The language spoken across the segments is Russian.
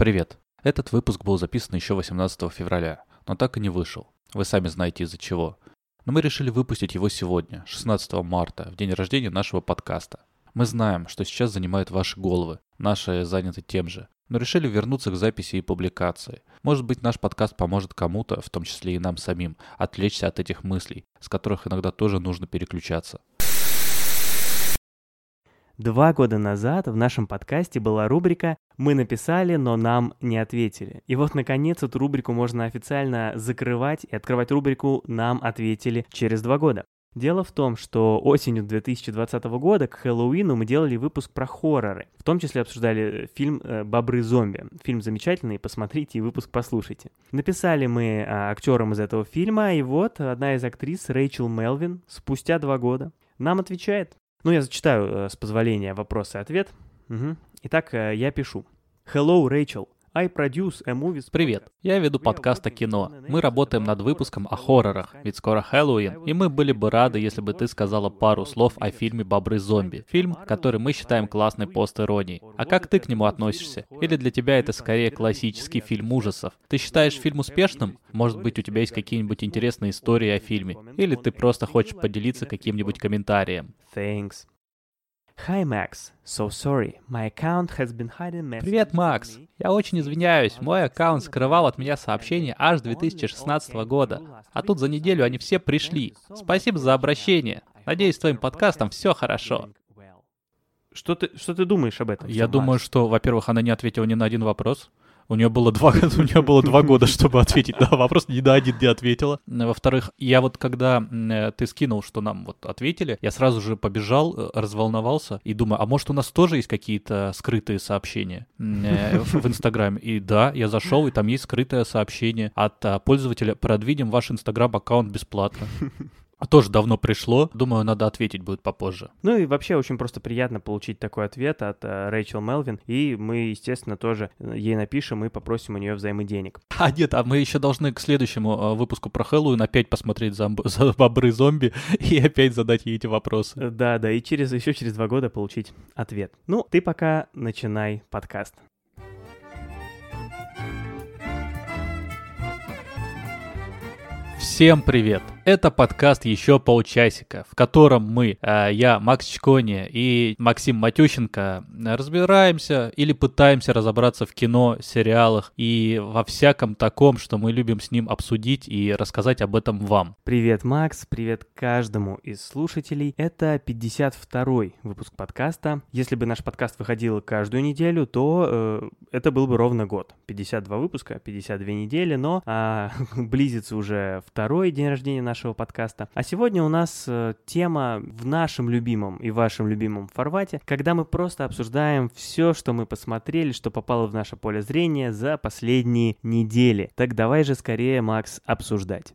Привет. Этот выпуск был записан еще 18 февраля, но так и не вышел. Вы сами знаете из-за чего. Но мы решили выпустить его сегодня, 16 марта, в день рождения нашего подкаста. Мы знаем, что сейчас занимают ваши головы, наши заняты тем же, но решили вернуться к записи и публикации. Может быть, наш подкаст поможет кому-то, в том числе и нам самим, отвлечься от этих мыслей, с которых иногда тоже нужно переключаться. Два года назад в нашем подкасте была рубрика «Мы написали, но нам не ответили». И вот, наконец, эту рубрику можно официально закрывать и открывать рубрику «Нам ответили» через два года. Дело в том, что осенью 2020 года к Хэллоуину мы делали выпуск про хорроры. В том числе обсуждали фильм э, «Бобры-зомби». Фильм замечательный, посмотрите и выпуск послушайте. Написали мы а, актерам из этого фильма, и вот одна из актрис, Рэйчел Мелвин, спустя два года нам отвечает. Ну, я зачитаю, э, с позволения, вопрос и ответ. Угу. Итак, э, я пишу. Hello, Rachel. I produce a movie Привет, я веду подкаст о кино. Мы работаем над выпуском о хоррорах, ведь скоро Хэллоуин, и мы были бы рады, если бы ты сказала пару слов о фильме «Бобры-зомби». Фильм, который мы считаем классной пост-иронией. А как ты к нему относишься? Или для тебя это скорее классический фильм ужасов? Ты считаешь фильм успешным? Может быть, у тебя есть какие-нибудь интересные истории о фильме? Или ты просто хочешь поделиться каким-нибудь комментарием? Thanks. Hi, Max. So sorry. My account has been hiding messages Привет, Макс. Я очень извиняюсь. Мой аккаунт скрывал от меня сообщения аж 2016 года. А тут за неделю они все пришли. Спасибо за обращение. Надеюсь, с твоим подкастом все хорошо. Что ты, что ты думаешь об этом? Я всем, думаю, Макс? что, во-первых, она не ответила ни на один вопрос. У нее было два, у нее было два года, чтобы ответить на вопрос, ни на один не ответила. Во-вторых, я вот когда э, ты скинул, что нам вот ответили, я сразу же побежал, э, разволновался и думаю, а может у нас тоже есть какие-то скрытые сообщения э, в в Инстаграме? И да, я зашел, и там есть скрытое сообщение от а, пользователя «Продвинем ваш Инстаграм-аккаунт бесплатно». Тоже давно пришло. Думаю, надо ответить будет попозже. Ну и вообще очень просто приятно получить такой ответ от э, Рэйчел Мелвин. И мы, естественно, тоже э, ей напишем и попросим у нее взаймы денег. А нет, а мы еще должны к следующему э, выпуску про Хэллоуин опять посмотреть зомб- за бобры зомби и опять задать ей эти вопросы. Да, да, и через еще через два года получить ответ. Ну, ты пока начинай подкаст. Всем привет! Это подкаст «Еще полчасика», в котором мы, э, я, Макс Чкони и Максим Матющенко, э, разбираемся или пытаемся разобраться в кино, сериалах и во всяком таком, что мы любим с ним обсудить и рассказать об этом вам. Привет, Макс, привет каждому из слушателей. Это 52-й выпуск подкаста. Если бы наш подкаст выходил каждую неделю, то э, это был бы ровно год. 52 выпуска, 52 недели, но а, близится уже второй день рождения нашего подкаста. А сегодня у нас э, тема в нашем любимом и вашем любимом формате, когда мы просто обсуждаем все, что мы посмотрели, что попало в наше поле зрения за последние недели. Так давай же скорее, Макс, обсуждать.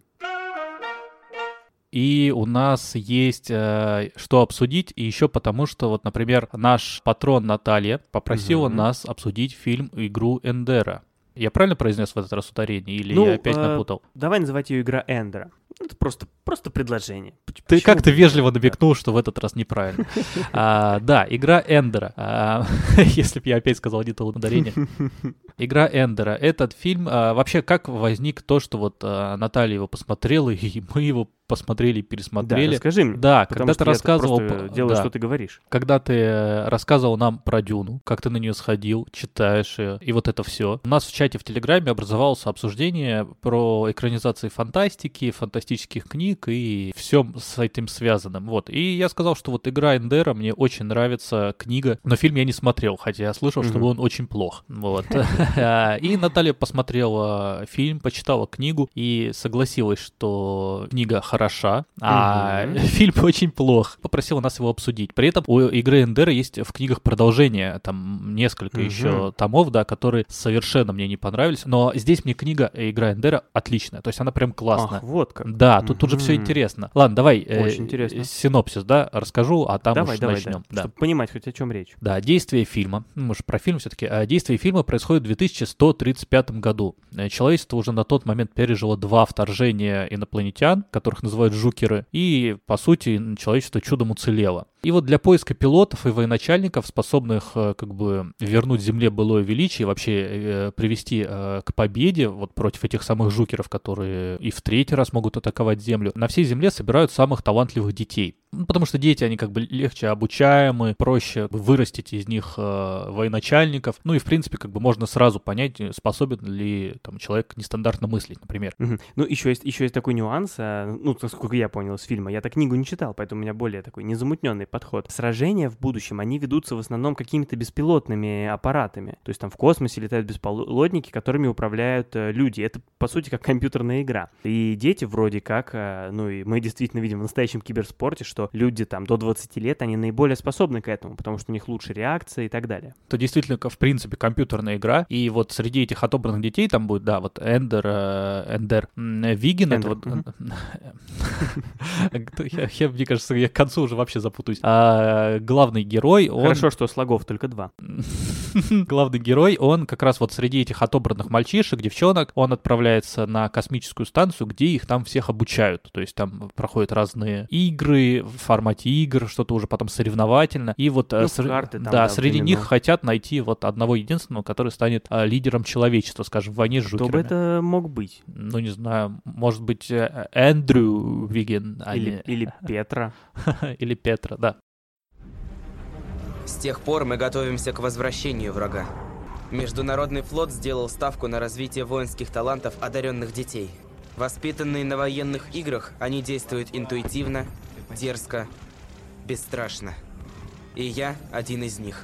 И у нас есть э, что обсудить, и еще потому, что вот, например, наш патрон Наталья попросила Мгм. нас обсудить фильм «Игру Эндера». Я правильно произнес в этот раз ударение, или Ну, я опять э, напутал? Давай называть ее игра Эндера. Это просто, просто предложение. Поч- Ты почему как-то вежливо намекнул, что в этот раз неправильно. А, да, игра Эндера. А, если бы я опять сказал не то ударение. Игра Эндера. Этот фильм, а, вообще, как возник то, что вот а, Наталья его посмотрела, и мы его посмотрели и Да, пересмотрели. расскажи мне. Да, когда что ты рассказывал... делаю, да, что ты говоришь. Когда ты рассказывал нам про Дюну, как ты на нее сходил, читаешь ее, и вот это все. У нас в чате в Телеграме образовалось обсуждение про экранизации фантастики, фантастических книг и все с этим связанным. Вот. И я сказал, что вот игра Эндера мне очень нравится, книга, но фильм я не смотрел, хотя я слышал, что он очень плох. Вот. И Наталья посмотрела фильм, почитала книгу и согласилась, что книга хороша, а Мгм. фильм очень плох. Попросила нас его обсудить. При этом у игры Эндера есть в книгах продолжение, там несколько Мгм. еще томов, да, которые совершенно мне не понравились. Но здесь мне книга игра Эндера отличная, то есть она прям классная. Ах, вот как. Да, тут уже все Мгм. интересно. Ладно, давай э, Очень интересно. э, синопсис, да, расскажу, а там давай, уж давай, начнем. да, чтобы понимать хоть о чем речь. Да, действие фильма, ну, мы же про фильм все-таки, действие фильма происходит в 2135 году. Э, Человечество уже на тот момент пережило два вторжения инопланетян, которых называют жукеры, и, по сути, человечество чудом уцелело. И вот для поиска пилотов и военачальников, способных э, как бы вернуть Земле былое величие вообще э, привести э, к победе вот против этих самых жукеров, которые и в третий раз могут атаковать Землю, на всей Земле собирают самых талантливых детей. Ну, потому что дети, они как бы легче обучаемы, проще вырастить из них э, военачальников. Ну и, в принципе, как бы можно сразу понять, э, способен ли там человек нестандартно мыслить, например. Мгм. Ну, еще есть, еще есть такой нюанс, а, ну, насколько я понял из фильма. Я так книгу не читал, поэтому у меня более такой незамутненный подход. Сражения в будущем, они ведутся в основном какими-то беспилотными аппаратами. То есть там в космосе летают беспилотники, которыми управляют э, люди. Это, по сути, как компьютерная игра. И дети вроде как, э, ну и мы действительно видим в настоящем киберспорте, что люди там до 20 лет, они наиболее способны к этому, потому что у них лучше реакция и так далее. Это действительно, в принципе, компьютерная игра. И вот среди этих отобранных детей там будет, да, вот Эндер, э, Эндер м, Виген, это вот... Я, Мне кажется, я к концу уже вообще запутаюсь. А, Главный герой, он... Хорошо, что слогов только два. Главный герой, он как раз вот среди этих отобранных мальчишек, девчонок, он отправляется на космическую станцию, где их там всех обучают. То есть там проходят разные игры в формате игр, что-то уже потом соревновательно. И вот Ну, ср- карты там, да, да, среди временно. них хотят найти вот одного единственного, который станет э, лидером человечества, скажем, в войне с Кто бы жукерами. это мог быть? Ну, не знаю, может быть, э, Эндрю Виген, а Или, не- или Петра. или Петра, да. С тех пор мы готовимся к возвращению врага. Международный флот сделал ставку на развитие воинских талантов одаренных детей. Воспитанные на военных играх, они действуют интуитивно, дерзко, бесстрашно. И я один из них.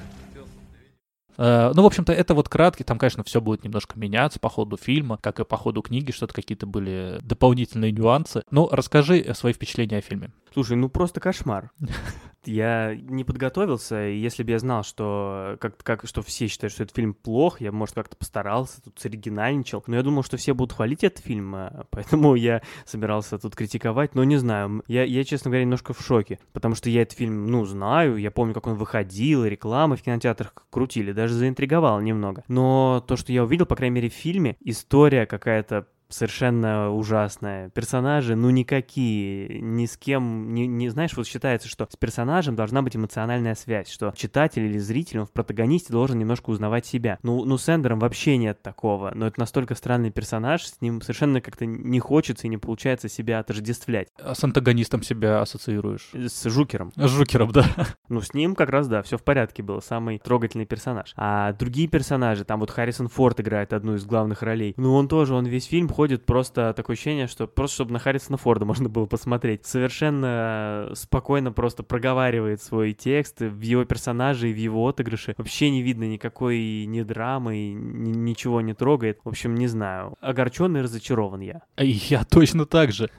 Э, Ну, в общем-то, это вот краткий, там, конечно, все будет немножко меняться по ходу фильма, как и по ходу книги, что-то какие-то были дополнительные нюансы. Ну, расскажи свои впечатления о фильме. Слушай, ну просто кошмар. Я не подготовился, и если бы я знал, что, как, как, что все считают, что этот фильм плох, я, может, как-то постарался, тут оригинальничал. Но я думал, что все будут хвалить этот фильм, а, поэтому я собирался тут критиковать. Но не знаю, я, я, честно говоря, немножко в шоке, потому что я этот фильм, ну, знаю, я помню, как он выходил, рекламы в кинотеатрах крутили, даже заинтриговал немного. Но то, что я увидел, по крайней мере, в фильме, история какая-то совершенно ужасная. Персонажи, ну, никакие, ни с кем, не, не знаешь, вот считается, что с персонажем должна быть эмоциональная связь, что читатель или зритель, он в протагонисте должен немножко узнавать себя. Ну, ну, с Эндером вообще нет такого, но это настолько странный персонаж, с ним совершенно как-то не хочется и не получается себя отождествлять. А С антагонистом себя ассоциируешь? С Жукером. С Жукером, да. Ну, с ним как раз, да, все в порядке было, самый трогательный персонаж. А другие персонажи, там вот Харрисон Форд играет одну из главных ролей. Ну, он тоже, он весь фильм ходит просто такое ощущение, что просто чтобы на Харрисона Форда можно было посмотреть. Совершенно спокойно просто проговаривает свой текст в его персонаже и в его отыгрыше. Вообще не видно никакой ни драмы, ни- ничего не трогает. В общем, не знаю. Огорчен и разочарован я. Я точно так же.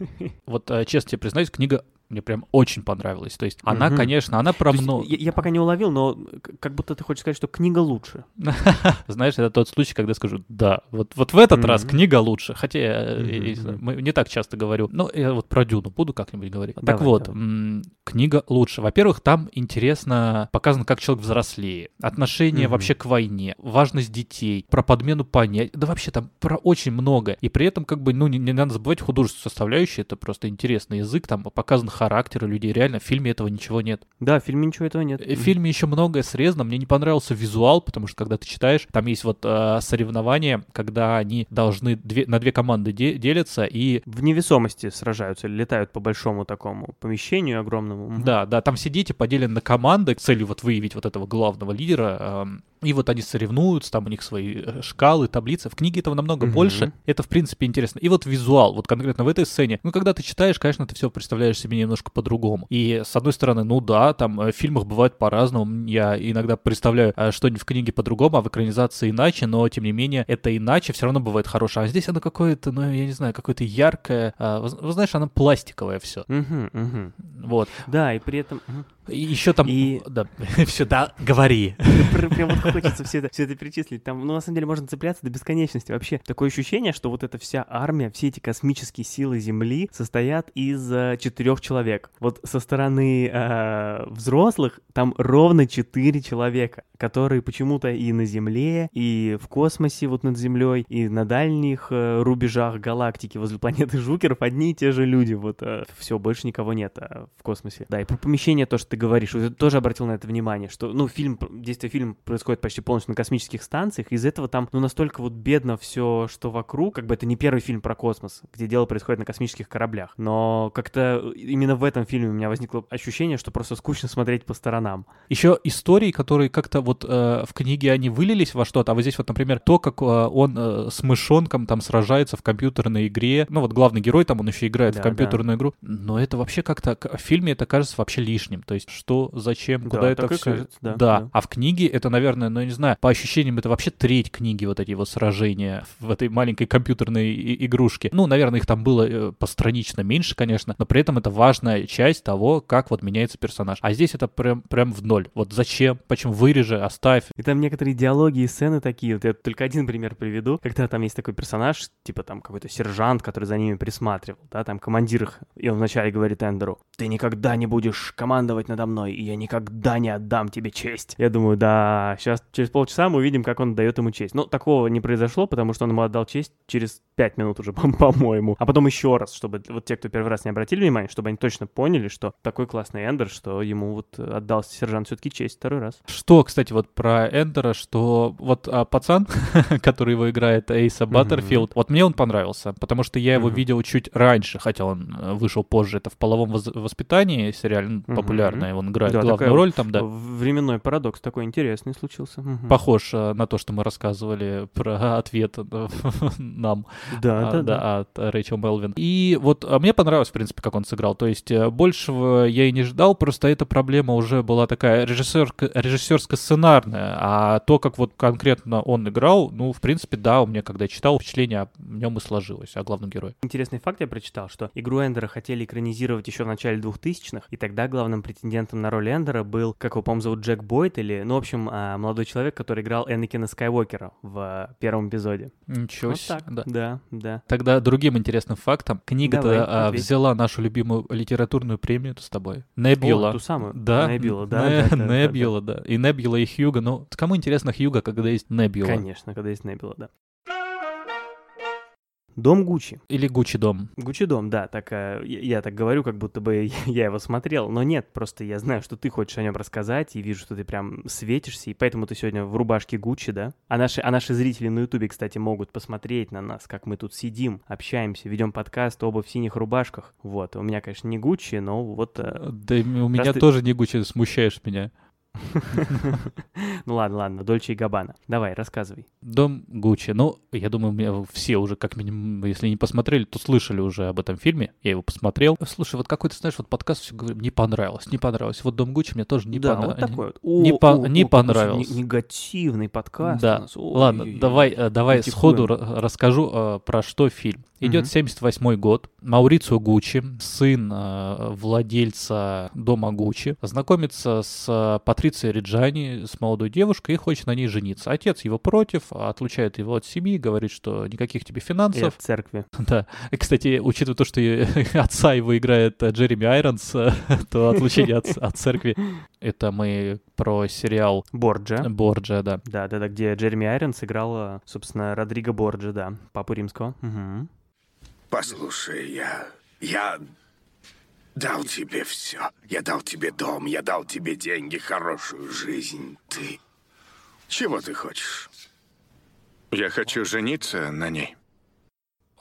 Вот, э, честно тебе признаюсь, книга мне прям очень понравилась. То есть она, Мгм. конечно, она про много... я, я пока не уловил, но как будто ты хочешь сказать, что книга лучше. Знаешь, это тот случай, когда скажу, да, вот, вот в этот раз Мгм. книга лучше. Хотя я, я не так часто говорю. Ну, я вот про Дюну буду как-нибудь говорить. так Давай, вот, давай. книга лучше. Во-первых, там интересно показано, как человек взрослее. Отношение Мгм. вообще к войне, важность детей, про подмену понятий. Да вообще там про очень много. И при этом, как бы, ну, не, не надо забывать художественную составляющую. Это просто интересный язык. Там показан характеры людей. Реально, в фильме этого ничего нет. Да, в фильме ничего этого нет. Э, В фильме еще многое срезано. Мне не понравился визуал, потому что когда ты читаешь, там есть вот э, соревнования, когда они должны две- на две команды де- делятся и В невесомости сражаются, летают по большому такому помещению огромному. Да, да, там все дети поделены на команды, с целью вот выявить вот этого главного лидера. эм, и вот они соревнуются, там у них свои э, шкалы, таблицы. В книге этого намного Мгм. больше. Это, в принципе, интересно. И вот визуал, вот конкретно в этой сцене. Ну, когда ты читаешь, конечно, ты все представляешь себе немножко по-другому. И, с одной стороны, ну да, там э, в фильмах бывает по-разному. Я иногда представляю э, что-нибудь в книге по-другому, а в экранизации иначе, но, тем не менее, это иначе все равно бывает хорошее. А здесь оно какое-то, ну, я не знаю, какое-то яркое. а, вы, знаешь, оно пластиковое все. Мгм, мгм. Вот. Да, и при этом... мгм. Еще там... И- Да, все, да, говори. Прям вот хочется все это, все это перечислить. Там, ну, на самом деле, можно цепляться до бесконечности. Вообще, такое ощущение, что вот эта вся армия, все эти космические силы Земли состоят из э, четырех человек. Вот со стороны э, взрослых там ровно четыре человека, которые почему-то и на Земле, и в космосе вот над Землей, и на дальних э, рубежах галактики возле планеты Жукеров одни и те же люди. Вот все, больше никого нет э, в космосе. Да, и про помещение то, что ты говоришь, я тоже обратил на это внимание, что, ну, фильм, действие фильма происходит почти полностью на космических станциях, из этого там, ну, настолько вот бедно все, что вокруг, как бы это не первый фильм про космос, где дело происходит на космических кораблях, но как-то именно в этом фильме у меня возникло ощущение, что просто скучно смотреть по сторонам. Еще истории, которые как-то вот э, в книге они вылились во что-то, а вот здесь вот, например, то, как э, он э, с мышонком там сражается в компьютерной игре, ну вот главный герой там, он еще играет Да, в компьютерную игру, но это вообще как-то, фильме это кажется вообще лишним, то есть что, зачем, куда Да, это все... кажется, да, да, да. а в книге это, наверное, ну, я не знаю, по ощущениям это вообще треть книги, вот эти вот сражения в этой маленькой компьютерной игрушке. Ну, наверное, их там было э, постранично меньше, конечно, но при этом это важная часть того, как вот меняется персонаж. А здесь это прям, прям в ноль. Вот зачем, почему вырежи, оставь. И там некоторые диалоги и сцены такие, вот я только один пример приведу, когда там есть такой персонаж, типа там какой-то сержант, который за ними присматривал, да, там командир их, и он вначале говорит Эндеру, ты никогда не будешь командовать надо мной, и я никогда не отдам тебе честь. Я думаю, да, сейчас через полчаса мы увидим, как он дает ему честь. Но такого не произошло, потому что он ему отдал честь через пять минут уже, по- по-моему. А потом еще раз, чтобы вот те, кто первый раз не обратили внимания, чтобы они точно поняли, что такой классный Эндер, что ему вот отдал сержант все-таки честь второй раз. Что, кстати, вот про Эндера, что вот а, пацан, который его играет, Эйса. Баттерфилд, вот мне он понравился, потому что я его видел чуть раньше, хотя он э, вышел позже, это в «Половом воз- воспитании» сериал ну, Мгм. популярный, он играет Да, главную такая роль там, да. Временной парадокс такой интересный случился. Мгм. Похож э, на то, что мы рассказывали про ответ э, нам. Да, а, да, да. от Рэйчел Мелвин. И вот а мне понравилось, в принципе, как он сыграл. То есть э, большего я и не ждал, просто эта проблема уже была такая режиссерка- режиссерско-сценарная. А то, как вот конкретно он играл, ну, в принципе, да, у меня, когда я читал, впечатление о нем и сложилось, о главном герое. Интересный факт я прочитал, что игру Эндера хотели экранизировать еще в начале 2000-х, и тогда главным претендентом на роль Эндера был, как его, по-моему, зовут Джек Бойт, или, ну, в общем, а, молодой человек, который играл Энакина Скайуокера в а, первом эпизоде. Ничего Вот себе. так. Да. Да, да. Тогда другим интересным фактом. Книга-то а, взяла нашу любимую литературную премию с тобой. Небюла. О, ту самую. Да, Небюла, да, Не- да, да, да, да. Небюла, да. И Небюла, и Хьюга. Ну, кому интересно Хьюга, когда есть Небюла? Конечно, когда есть Небюла, да. Дом Гуччи. Или Гуччи дом. Гуччи дом, да, так э, я, я так говорю, как будто бы я его смотрел, но нет, просто я знаю, что ты хочешь о нем рассказать, и вижу, что ты прям светишься, и поэтому ты сегодня в рубашке Гуччи, да? А наши, а наши зрители на Ютубе, кстати, могут посмотреть на нас, как мы тут сидим, общаемся, ведем подкаст оба в синих рубашках. Вот, у меня, конечно, не Гуччи, но вот... э, Да у меня ты- тоже не Гуччи, смущаешь меня. Ну ладно, ладно, Дольче и Габбана. Давай, рассказывай. Дом Гуччи. Ну, я думаю, меня все уже, как минимум, если не посмотрели, то слышали уже об этом фильме. Я его посмотрел. Слушай, вот какой-то, знаешь, вот подкаст все говорю, не понравилось, не понравилось. Вот Дом Гуччи мне тоже не да, понравилось. вот такой вот. не по- не понравился. не- Негативный подкаст Да. Ладно, давай, э, давай сходу ра- расскажу, э, про что фильм. Идет Мгм. 78 год. Маурицио Гуччи, сын э, владельца дома Гуччи, знакомится с э, Патрицией Риджани, с молодой девушкой, и хочет на ней жениться. Отец его против, отлучает его от семьи, говорит, что никаких тебе И финансов. в церкви. Да. И, кстати, учитывая то, что и отца его играет э, Джереми Айронс, то отлучение от, от церкви. Это мы про сериал Борджа. Борджа, да. Да, да, да, где Джереми Айронс играл, собственно, Родриго Борджа, да, папу римского. Мгм. Послушай, я... Я дал тебе все. Я дал тебе дом, я дал тебе деньги, хорошую жизнь. Ты... Чего ты хочешь? Я хочу жениться на ней.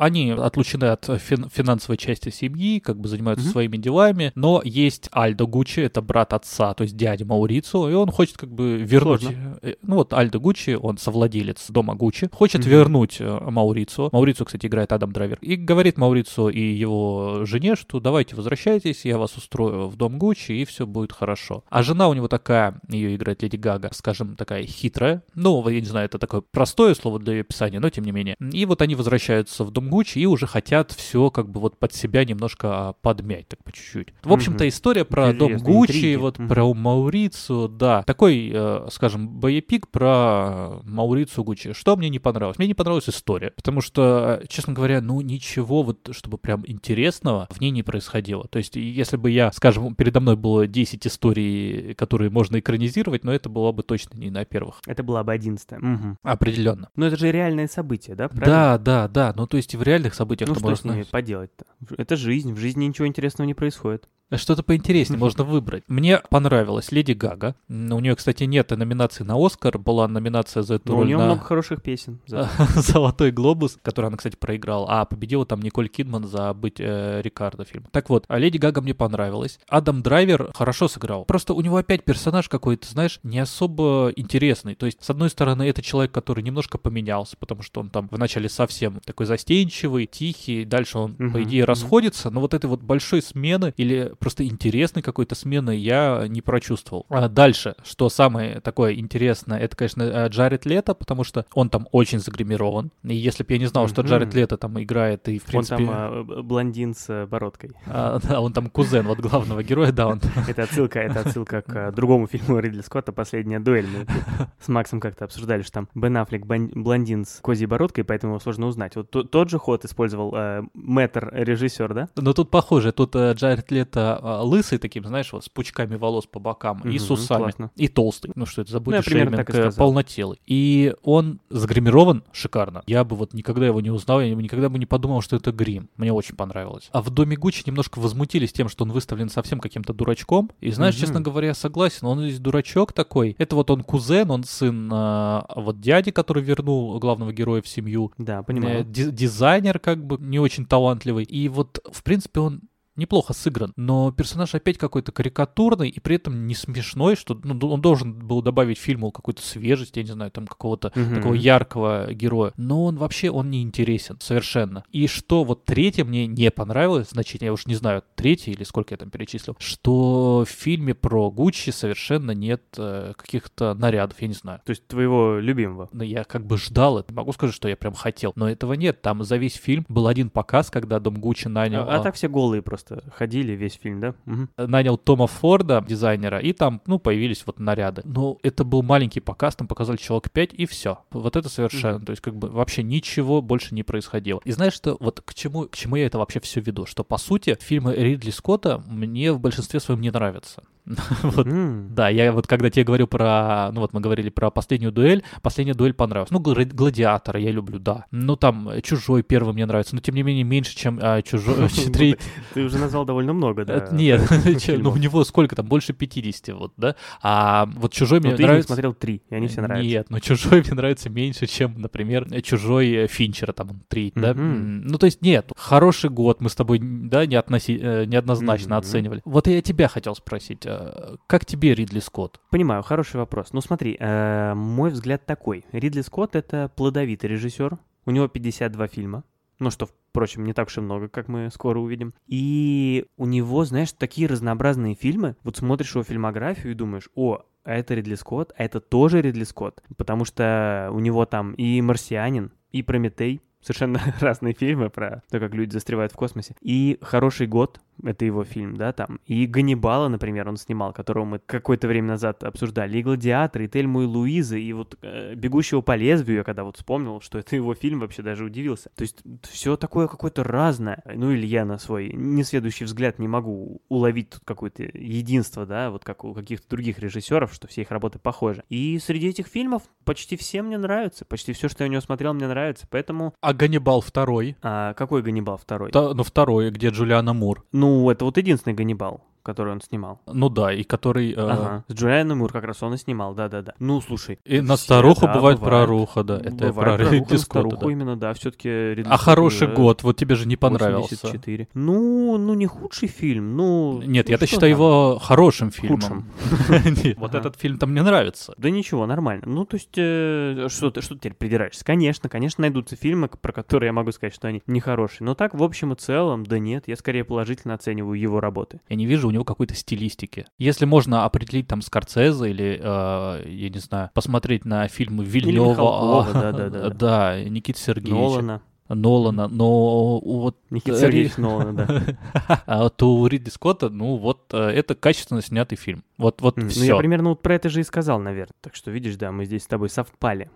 Они отлучены от фин- финансовой части семьи, как бы занимаются Мгм. своими делами, но есть Альдо Гуччи, это брат отца, то есть дядя Маурицио, и он хочет как бы вернуть... Сложно. э, Ну вот Альдо Гуччи, он совладелец дома Гуччи, хочет Мгм. вернуть э, Маурицио. Маурицио, кстати, играет Адам Драйвер. И говорит Маурицио и его жене, что давайте возвращайтесь, я вас устрою в дом Гуччи, и все будет хорошо. А жена у него такая, ее играет Леди Гага, скажем, такая хитрая. Ну, я не знаю, это такое простое слово для ее описания, но тем не менее. И вот они возвращаются в дом Гуччи и уже хотят все как бы вот под себя немножко а, подмять, так по чуть-чуть. В общем-то, история про дом Интересно, Гуччи, интриги. вот про Маурицу, да. Такой, э, скажем, боепик про Маурицу Гуччи. Что мне не понравилось? Мне не понравилась история, потому что, э, честно говоря, ну ничего вот, чтобы прям интересного в ней не происходило. То есть, если бы я, скажем, передо мной было 10 историй, которые можно экранизировать, но это было бы точно не на первых. Это была бы одиннадцатая. Мгм. Определенно. Но это же реальное событие, да? правильно? Да, да, да. Ну, то есть в реальных событиях Ну что с ними поделать-то? Это жизнь, в жизни ничего интересного не происходит. Что-то поинтереснее можно выбрать. Мне понравилась Леди Гага. У нее, кстати, нет номинации на Оскар. Была номинация за эту Но у роль нее на много хороших песен. за- Золотой глобус, который она, кстати, проиграла. А победила там Николь Кидман за быть э, Рикардо фильм. Так вот, а Леди Гага мне понравилась. Адам Драйвер хорошо сыграл. Просто у него опять персонаж какой-то, знаешь, не особо интересный. То есть, с одной стороны, это человек, который немножко поменялся, потому что он там вначале совсем такой застенчивый, тихий, дальше он, по идее, расходится, но вот этой вот большой смены или просто интересной какой-то смены я не прочувствовал. А дальше, что самое такое интересное, это, конечно, э, Джаред Лето, потому что он там очень загримирован. И если бы я не знал, что. Джаред Лето там играет, и, в Он принципе... там а, блондин с э, бородкой. а, да, он там кузен вот главного героя, да, он Это отсылка, это отсылка к другому фильму Ридли Скотта «Последняя дуэль». Мы с Максом как-то обсуждали, что там Бен Аффлек блондин с козьей бородкой, поэтому его сложно узнать. Вот то- тот же ход использовал э, мэтр режиссер, да? Но тут похоже, тут э, Джаред Лето а, лысый таким, знаешь, вот с пучками волос по бокам и с усами. классно. И толстый. Ну что это за Ну, бодишейминг, э, сказал. полнотелый. И он загримирован шикарно. Я бы вот никогда его не узнал, я никогда бы не подумал, что это грим. Мне очень понравилось. А в Доме Гуччи немножко возмутились тем, что он выставлен совсем каким-то дурачком. И знаешь, Мгм. честно говоря, я согласен, он здесь дурачок такой. Это вот он кузен, он сын а, вот дяди, который вернул главного героя в семью. Да, Э, понимаю. ди- дизайнер как бы не очень талантливый. И вот, в принципе, он неплохо сыгран, но персонаж опять какой-то карикатурный и при этом не смешной, что ну, он должен был добавить фильму какую-то свежесть, я не знаю, там какого-то Мгм. такого яркого героя, но он вообще, он не интересен совершенно. И что вот третье мне не понравилось, значительно, я уж не знаю, третье или сколько я там перечислил, что в фильме про Гуччи совершенно нет э, каких-то нарядов, я не знаю. То есть твоего любимого. Но я как бы ждал это. Могу сказать, что я прям хотел. Но этого нет. Там за весь фильм был один показ, когда Дом Гуччи нанял, А, а а, так все голые просто ходили весь фильм, да? Мгм. нанял Тома Форда, дизайнера, и там, ну, появились вот наряды. Но это был маленький показ, там показали человек 5, и все. Вот это совершенно. То есть, как бы вообще ничего больше не происходило. И знаешь, что вот к чему, к чему я это вообще все веду? Что, по сути, фильмы Ридли Скотта мне в большинстве своем не нравятся. Вот М. Да, я вот когда тебе говорю про, ну вот мы говорили про последнюю дуэль, последняя дуэль понравилась. Ну, гла- гладиатора я люблю, да. Ну там э, чужой первый мне нравится, но тем не менее меньше, чем а, чужой. три- Ты уже назвал довольно много, да? Э, Нет, ну у него сколько там, больше 50, вот, да. А вот чужой Но мне ты нравится. смотрел три, и они все нравятся. Нет, но чужой мне нравится меньше, чем, например, э, чужой э, Финчера, там, три, да. Ну, то есть, нет, хороший год мы с тобой, да, не относи- э, неоднозначно оценивали. Вот я тебя хотел спросить, э, как тебе Ридли Скотт? Понимаю, хороший вопрос. Ну смотри, э, мой взгляд такой. Ридли Скотт — это плодовитый режиссер. У него 52 фильма. Ну что, впрочем, не так уж и много, как мы скоро увидим. И у него, знаешь, такие разнообразные фильмы. Вот смотришь его фильмографию и думаешь, о, а это Ридли Скотт, а это тоже Ридли Скотт. Потому что у него там и «Марсианин», и «Прометей», совершенно разные фильмы про то, как люди застревают в космосе. И «Хороший год», это его фильм, да, там. И «Ганнибала», например, он снимал, которого мы какое-то время назад обсуждали. И «Гладиатор», и «Тельму и Луиза», и вот э, «Бегущего по лезвию», я когда вот вспомнил, что это его фильм, вообще даже удивился. То есть все такое какое-то разное. Ну или я на свой несведущий взгляд не могу уловить тут какое-то единство, да, вот как у каких-то других режиссеров, что все их работы похожи. И среди этих фильмов почти все мне нравятся, почти все, что я у него смотрел, мне нравится. Поэтому А Ганнибал второй? а, какой Ганнибал второй? Та- ну, второй, где Джулиана Мур. Ну, это вот единственный Ганнибал, который он снимал. Ну да, и который... э, Ага. С Джулианом Мур как раз он и снимал, да-да-да. Ну, слушай. И на все, старуху да, бывает бывает. проруха, да. Это Бывает про проруха Ридли Скотта, старуху да. именно, да, все-таки А хороший год, вот тебе же не понравился. 84. Ну, ну не худший фильм, ну... Нет, ну, я-то считаю там? его хорошим фильмом. Худшим. Нет, Вот этот фильм-то мне нравится. Да ничего, нормально. Ну, то есть, э, что, ты, теперь придираешься? Конечно, конечно, найдутся фильмы, про которые я могу сказать, что они нехорошие. Но так, в общем и целом, да нет, я скорее положительно оцениваю его работы. Я не вижу у него какой-то стилистики. Если можно определить там Скорцезе или, э, я не знаю, посмотреть на фильмы Вильнева, а, да-да-да. да, Никиты Сергеевича. Нолана. Нолана, но вот... Никита э, Сергеевич Ри- Нолана, да. А вот у Ридли Скотта, ну вот, э, это качественно снятый фильм. Вот, вот Ну, все. я примерно вот про это же и сказал, наверное. Так что, видишь, да, мы здесь с тобой совпали.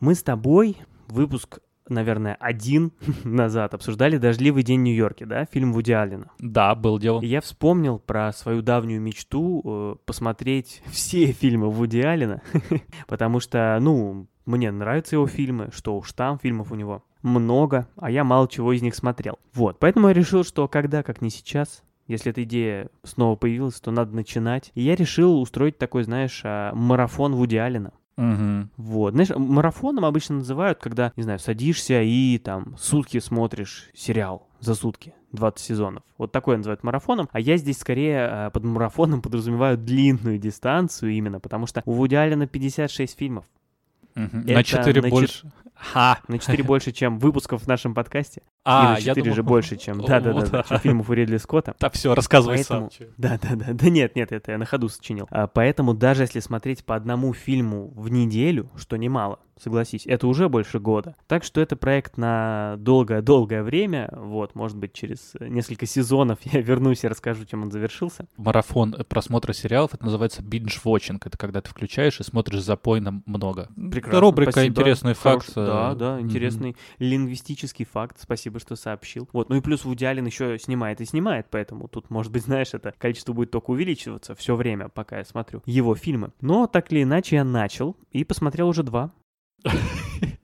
Мы с тобой выпуск, наверное, один назад обсуждали «Дождливый день в Нью-Йорке», да, фильм Вуди Аллена. Да, был дело. И я вспомнил про свою давнюю мечту э, посмотреть все фильмы Вуди Аллена, потому что, ну, мне нравятся его фильмы, что уж там фильмов у него много, а я мало чего из них смотрел. Вот, поэтому я решил, что когда, как не сейчас, если эта идея снова появилась, то надо начинать. И я решил устроить такой, знаешь, а, марафон Вуди Аллена. Мгм. Вот. Знаешь, марафоном обычно называют, когда, не знаю, садишься и там сутки смотришь сериал за сутки. 20 сезонов. Вот такое называют марафоном. А я здесь скорее э, под марафоном подразумеваю длинную дистанцию именно, потому что у Вуди Аллена 56 фильмов. Мгм. Это На 4 на больше. Ха! На 4 больше, чем выпусков в нашем подкасте. А, и на я 4 думал- же больше, чем... Вот. Да-да-да, чем фильмов у Ридли Скотта. Да все, рассказывай Поэтому- сам. Да, да, да. Да нет, нет, это я на ходу сочинил. А, поэтому даже если смотреть по одному фильму в неделю, что немало, согласись, это уже больше года. Так что это проект на долгое-долгое время. Вот, может быть, через несколько сезонов я вернусь и расскажу, чем он завершился. Марафон просмотра сериалов, это называется binge-watching. Это когда ты включаешь и смотришь запойно много. Прекрасно, Рубрика спасибо. «Интересный Хорош- факт». Да, э, да, интересный лингвистический факт. Спасибо, что сообщил. Вот, ну и плюс Вуди Аллен еще снимает и снимает, поэтому тут, может быть, знаешь, это количество будет только увеличиваться все время, пока я смотрю его фильмы. Но так или иначе я начал и посмотрел уже два.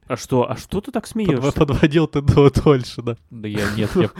А что? А что ты так смеешься? Подводил ты до- дольше, да. Да я нет, я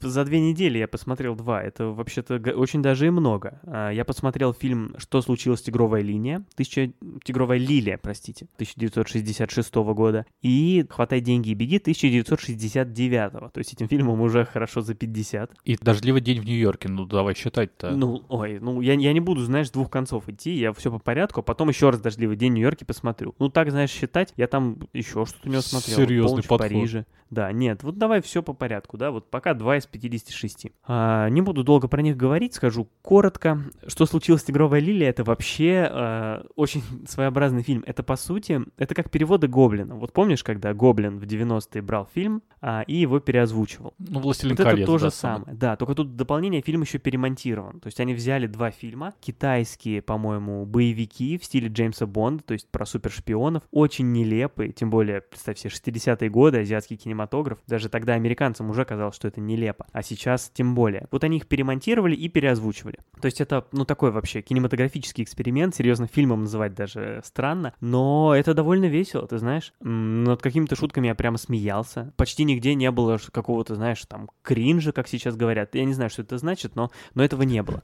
За две недели я посмотрел два. Это вообще-то очень даже и много. А, Я посмотрел фильм «Что случилось? Тигровая линия». Тысяча... Тигровая лилия, простите. 1966 года. И «Хватай деньги и беги» 1969. То есть этим фильмом уже хорошо за 50. И дождливый день в Нью-Йорке, ну давай считать-то. Ну, ой, ну я, я не буду, знаешь, с двух концов идти, я все по порядку, а потом еще раз «Дождливый день в Нью-Йорке» посмотрю. Ну так, знаешь, считать, я там еще что-то у него смотрел. Серьезный «Полночь в подход. Париже. Да, нет, вот давай все по порядку, да, вот пока 2 из 56. А, не буду долго про них говорить, скажу коротко. Что случилось с «Тигровая лилия» — это вообще а, очень своеобразный фильм. Это, по сути, это как переводы Гоблина. Вот помнишь, когда Гоблин в 90-е брал фильм а, и его переозвучивал? Ну, «Властелин Вот колец», это то же да, самое. Да, только тут дополнение фильм еще перемонтирован. То есть они взяли два фильма, китайские, по-моему, боевики в стиле Джеймса Бонда, то есть про супершпионов, очень нелепые, тем более, представь себе, 60-е годы, азиатский кинематограф, даже тогда американцам уже казалось, что это нелепо, а сейчас тем более. Вот они их перемонтировали и переозвучивали. То есть это, ну, такой вообще кинематографический эксперимент, серьезно, фильмом называть даже странно, но это довольно весело, ты знаешь. Над какими-то шутками я прямо смеялся. Почти нигде не было какого-то, знаешь, там, кринжа, как сейчас говорят. Я не знаю, что это значит, но, но этого не было.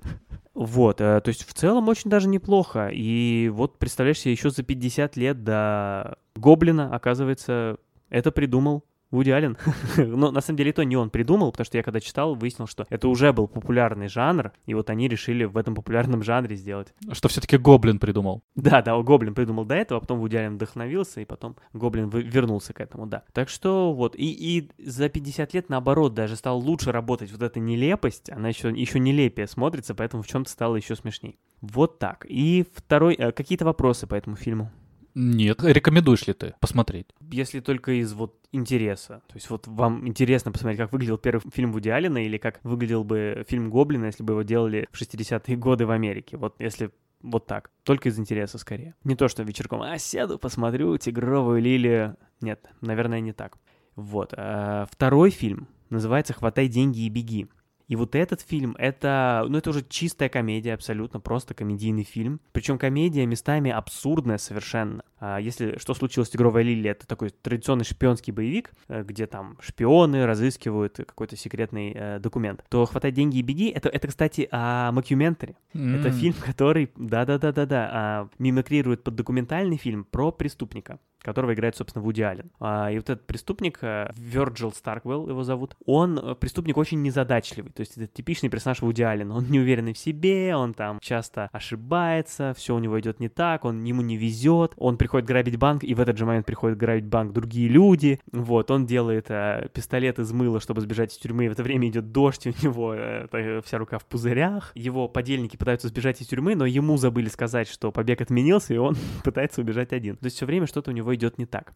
Вот, э, то есть в целом очень даже неплохо. И вот, представляешь себе, еще за 50 лет до Гоблина, оказывается, это придумал Вуди Аллен. Но на самом деле то не он придумал, потому что я когда читал, выяснил, что это уже был популярный жанр, и вот они решили в этом популярном жанре сделать. Что все-таки Гоблин придумал. Да, да, Гоблин придумал до этого, а потом Вуди Аллен вдохновился, и потом Гоблин вернулся к этому, да. Так что вот, и, и за 50 лет, наоборот, даже стал лучше работать вот эта нелепость, она еще, еще нелепее смотрится, поэтому в чем-то стало еще смешней. Вот так. И второй, э, какие-то вопросы по этому фильму? Нет. Рекомендуешь ли ты посмотреть? Если только из вот интереса. То есть вот вам интересно посмотреть, как выглядел первый фильм Вуди Аллена или как выглядел бы фильм Гоблина, если бы его делали в 60-е годы в Америке. Вот если вот так. Только из интереса скорее. Не то, что вечерком, а сяду, посмотрю «Тигровую лилию». Нет, наверное, не так. Вот. а, Второй фильм называется «Хватай деньги и беги». И вот этот фильм, это, ну, это уже чистая комедия, абсолютно просто комедийный фильм. Причем комедия местами абсурдная совершенно. А если «Что случилось с Тигровой Лилией» — это такой традиционный шпионский боевик, э, где там шпионы разыскивают какой-то секретный э, документ, то «Хватай деньги и беги» — это, это, кстати, о мокюментаре. Это М. фильм, который, да-да-да-да-да, а, мимикрирует под документальный фильм про преступника, которого играет, собственно, Вуди Аллен. А, и вот этот преступник, э, Вирджил Старквелл его зовут, он э, преступник очень незадачливый, то есть это типичный персонаж Вуди Аллена. Он неуверенный в себе, он там часто ошибается, все у него идет не так, он ему не везет, он приходит грабить банк, и в этот же момент приходят грабить банк другие люди, вот, он делает э, пистолет из мыла, чтобы сбежать из тюрьмы, в это время идет дождь, у него э, та- вся рука в пузырях, его подельники пытаются сбежать из тюрьмы, но ему забыли сказать, что побег отменился, и он пытается убежать один. То есть все время что-то у него идет не так.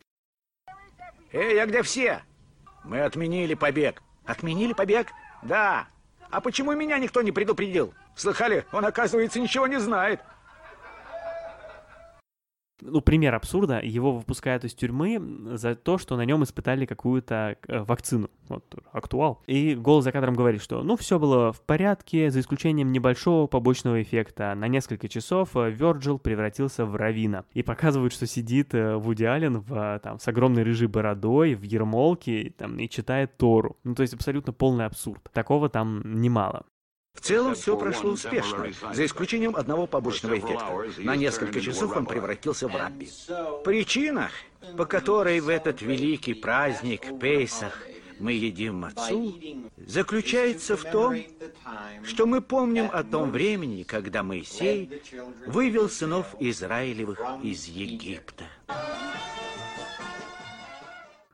Эй, а где все? Мы отменили побег. Отменили побег? Да. А почему меня никто не предупредил? Слыхали? Он, оказывается, ничего не знает ну, пример абсурда, его выпускают из тюрьмы за то, что на нем испытали какую-то э, вакцину. Вот, актуал. И голос за кадром говорит, что, ну, все было в порядке, за исключением небольшого побочного эффекта. На несколько часов э, Вёрджил превратился в Равина. И показывают, что сидит э, Вуди Аллен в, там, с огромной рыжей бородой, в ермолке, там, и читает Тору. Ну, то есть абсолютно полный абсурд. Такого там немало. В целом все прошло успешно, за исключением одного побочного эффекта. На несколько часов он превратился в рабби. Причина, по которой в этот великий праздник Пейсах мы едим мацу, заключается в том, что мы помним о том времени, когда Моисей вывел сынов Израилевых из Египта.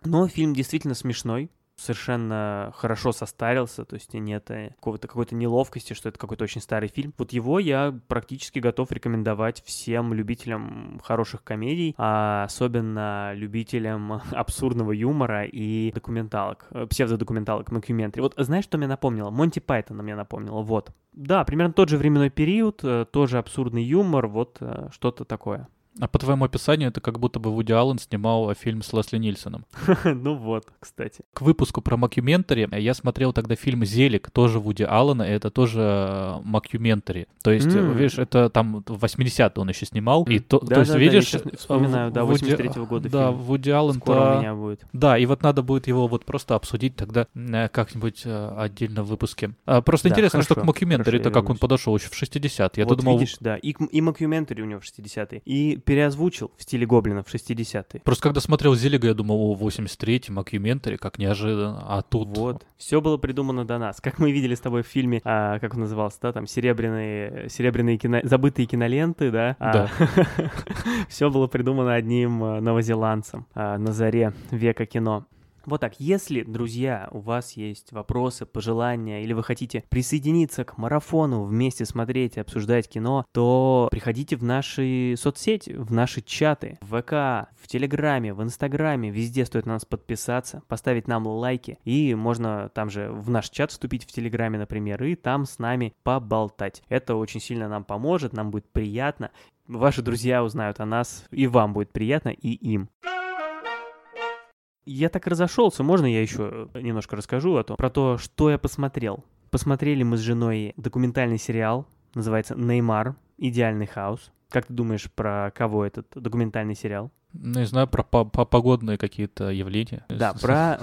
Но фильм действительно смешной совершенно хорошо состарился, то есть нет э, какого-то какой-то неловкости, что это какой-то очень старый фильм. Вот его я практически готов рекомендовать всем любителям хороших комедий, а особенно любителям абсурдного юмора и документалок, э, псевдодокументалок, мокюментри. Вот знаешь, что мне напомнило? Монти Пайтона мне напомнило, вот. Да, примерно тот же временной период, э, тоже абсурдный юмор, вот что-то такое. А по твоему описанию, это как будто бы Вуди Аллен снимал фильм с Лесли Нильсоном. Ну вот, кстати. К выпуску про Макюментари я смотрел тогда фильм «Зелик», тоже Вуди Аллена, и это тоже э, Макюментари. То есть, видишь, это там 80-е он еще снимал. И то, то есть, видишь... вспоминаю, да, 83-го года Да, Вуди Аллен... Скоро у меня будет. Да, и вот надо будет его вот просто обсудить тогда э, как-нибудь э, отдельно в выпуске. А, просто интересно, что к Макюментари, это как он подошел еще в 60-е. Я думал... видишь, да, и, и Макюментари у него в 60-е, и переозвучил в стиле гоблинов 60-е. Просто когда смотрел Зелига, я думал, о, 83-й, Макюментари, как неожиданно, а тут... Вот, все было придумано до нас. Как мы видели с тобой в фильме, а, как он назывался, да, там, серебряные, серебряные кино... забытые киноленты, да? А, да. все было придумано одним а, новозеландцем а, на заре века кино. Вот так, если, друзья, у вас есть вопросы, пожелания, или вы хотите присоединиться к марафону, вместе смотреть и обсуждать кино, то приходите в наши соцсети, в наши чаты, в ВК, в Телеграме, в Инстаграме, везде стоит на нас подписаться, поставить нам лайки, и можно там же в наш чат вступить в Телеграме, например, и там с нами поболтать. Это очень сильно нам поможет, нам будет приятно, ваши друзья узнают о нас, и вам будет приятно, и им. Я так разошелся, можно я еще немножко расскажу о том, про то, что я посмотрел. Посмотрели мы с женой документальный сериал, называется «Неймар. Идеальный хаос». Как ты думаешь, про кого этот документальный сериал? Ну, не знаю, про по погодные какие-то явления. Да, про...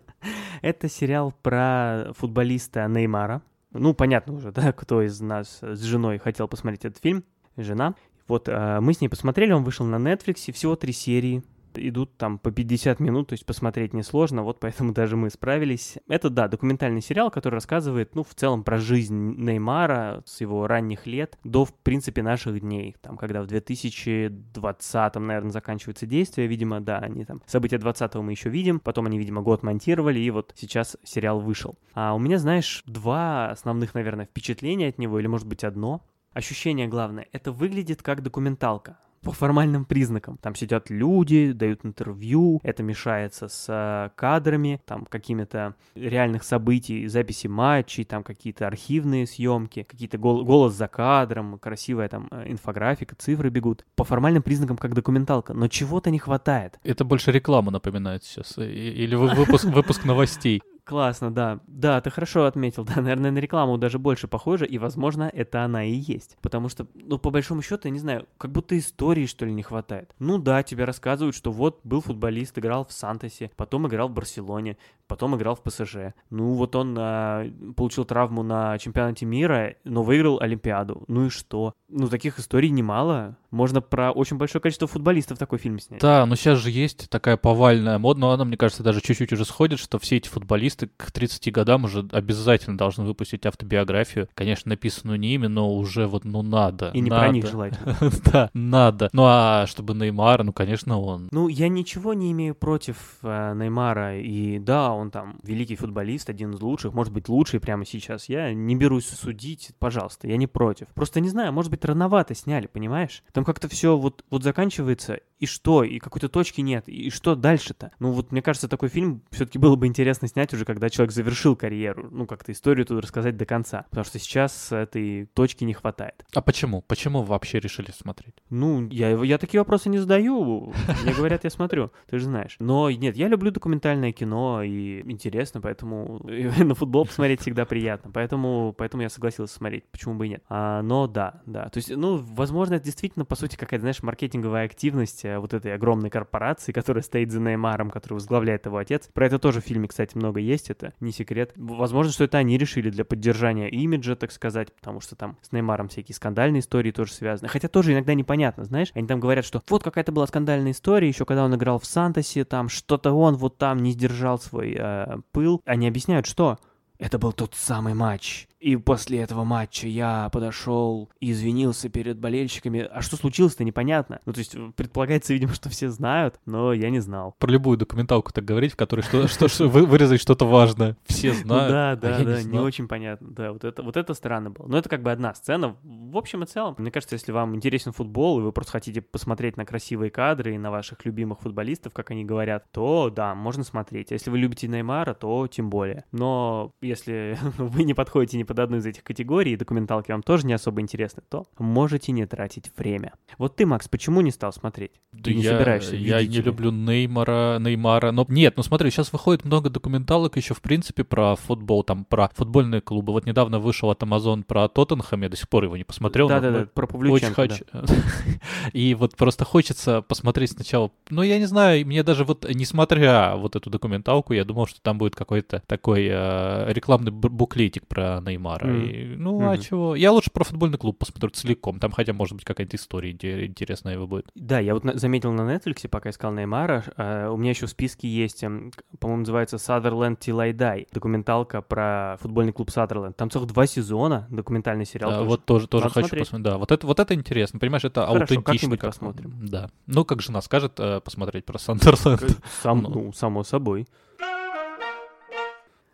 Это сериал про футболиста Неймара. Ну, понятно уже, да, кто из нас с женой хотел посмотреть этот фильм. Жена. Вот э, мы с ней посмотрели, он вышел на Netflix, всего три серии идут там по 50 минут, то есть посмотреть несложно, вот поэтому даже мы справились. Это, да, документальный сериал, который рассказывает, ну, в целом про жизнь Неймара с его ранних лет до, в принципе, наших дней, там, когда в 2020-м, наверное, заканчивается действие, видимо, да, они там, события 20-го мы еще видим, потом они, видимо, год монтировали, и вот сейчас сериал вышел. А у меня, знаешь, два основных, наверное, впечатления от него, или, может быть, одно. Ощущение главное, это выглядит как документалка по формальным признакам. Там сидят люди, дают интервью, это мешается с э, кадрами, там какими-то реальных событий, записи матчей, там какие-то архивные съемки, какие-то гол голос за кадром, красивая там э, инфографика, цифры бегут. По формальным признакам как документалка, но чего-то не хватает. Это больше реклама напоминает сейчас, или выпуск, выпуск новостей. Классно, да. Да, ты хорошо отметил. Да, наверное, на рекламу даже больше похоже, и, возможно, это она и есть. Потому что, ну, по большому счету, я не знаю, как будто истории, что ли, не хватает. Ну да, тебе рассказывают, что вот был футболист, играл в Сантосе, потом играл в Барселоне, потом играл в ПСЖ. Ну, вот он а, получил травму на чемпионате мира, но выиграл Олимпиаду. Ну и что? Ну, таких историй немало. Можно про очень большое количество футболистов такой фильм снять. Да, но сейчас же есть такая повальная мода, но она, мне кажется, даже чуть-чуть уже сходит, что все эти футболисты к 30 годам уже обязательно должны выпустить автобиографию. Конечно, написанную не ими, но уже вот, ну, надо. И не надо. про них желательно. Да, надо. Ну, а чтобы Неймар, ну, конечно, он. Ну, я ничего не имею против э, Неймара, и да, он там великий футболист, один из лучших, может быть, лучший прямо сейчас. Я не берусь судить, пожалуйста, я не против. Просто не знаю, может быть, рановато сняли, понимаешь? Там как-то все вот, вот заканчивается, и что? И какой-то точки нет, и что дальше-то? Ну вот, мне кажется, такой фильм все-таки было бы интересно снять уже, когда человек завершил карьеру, ну как-то историю тут рассказать до конца, потому что сейчас этой точки не хватает. А почему? Почему вы вообще решили смотреть? Ну, я, я такие вопросы не задаю, мне говорят, я смотрю, ты же знаешь. Но нет, я люблю документальное кино, и интересно, поэтому на футбол посмотреть всегда приятно, поэтому, поэтому я согласился смотреть, почему бы и нет. А, но да, да, то есть, ну, возможно, это действительно, по сути, какая-то, знаешь, маркетинговая активность э, вот этой огромной корпорации, которая стоит за Неймаром, который возглавляет его отец. Про это тоже в фильме, кстати, много есть, это не секрет. Возможно, что это они решили для поддержания имиджа, так сказать, потому что там с Неймаром всякие скандальные истории тоже связаны. Хотя тоже иногда непонятно, знаешь, они там говорят, что вот какая-то была скандальная история, еще когда он играл в Сантосе, там что-то он вот там не сдержал свой э, пыл. Они объясняют, что это был тот самый матч. И после этого матча я подошел и извинился перед болельщиками. А что случилось-то, непонятно. Ну, то есть, предполагается, видимо, что все знают, но я не знал. Про любую документалку так говорить, в которой что, что, что вырезать что-то важное. Все ну знают. да, да, да, не очень понятно. Да, вот это, вот это странно было. Но это как бы одна сцена. В общем и целом, мне кажется, если вам интересен футбол, и вы просто хотите посмотреть на красивые кадры и на ваших любимых футболистов, как они говорят, то да, можно смотреть. А если вы любите Неймара, то тем более. Но если вы не подходите ни под одну из этих категорий, и документалки вам тоже не особо интересны, то можете не тратить время. Вот ты, Макс, почему не стал смотреть? Да ты не я, собираешься Я не люблю Неймара, Неймара. Но нет, ну смотри, сейчас выходит много документалок еще, в принципе, про футбол, там, про футбольные клубы. Вот недавно вышел от Amazon про Тоттенхэм, я до сих пор его не посмотрел. Да-да-да, про Очень Павлюченко, да. хочу. И вот просто хочется посмотреть сначала. Ну, я не знаю, мне даже вот, несмотря вот эту документалку, я думал, что там будет какой-то такой э, рекламный бу- буклетик про Неймара. Мгм. И, ну, а Мгм. чего? Я лучше про футбольный клуб посмотрю целиком. Там хотя, может быть, какая-то история инте- интересная его будет. Да, я вот заметил на Netflix, пока искал Неймара, а, у меня еще в списке есть, к- по-моему, называется Sutherland Till I Die, документалка про футбольный клуб Садерленд. Там целых два сезона, документальный сериал. Да, тоже. вот тоже, тоже Надо хочу смотреть. посмотреть. Да, вот это, вот это интересно. Понимаешь, это Хорошо, аутентично. как- посмотрим. Да. Ну, как жена скажет, э, посмотреть про Сандерленд. Сам, Ну. ну, само собой.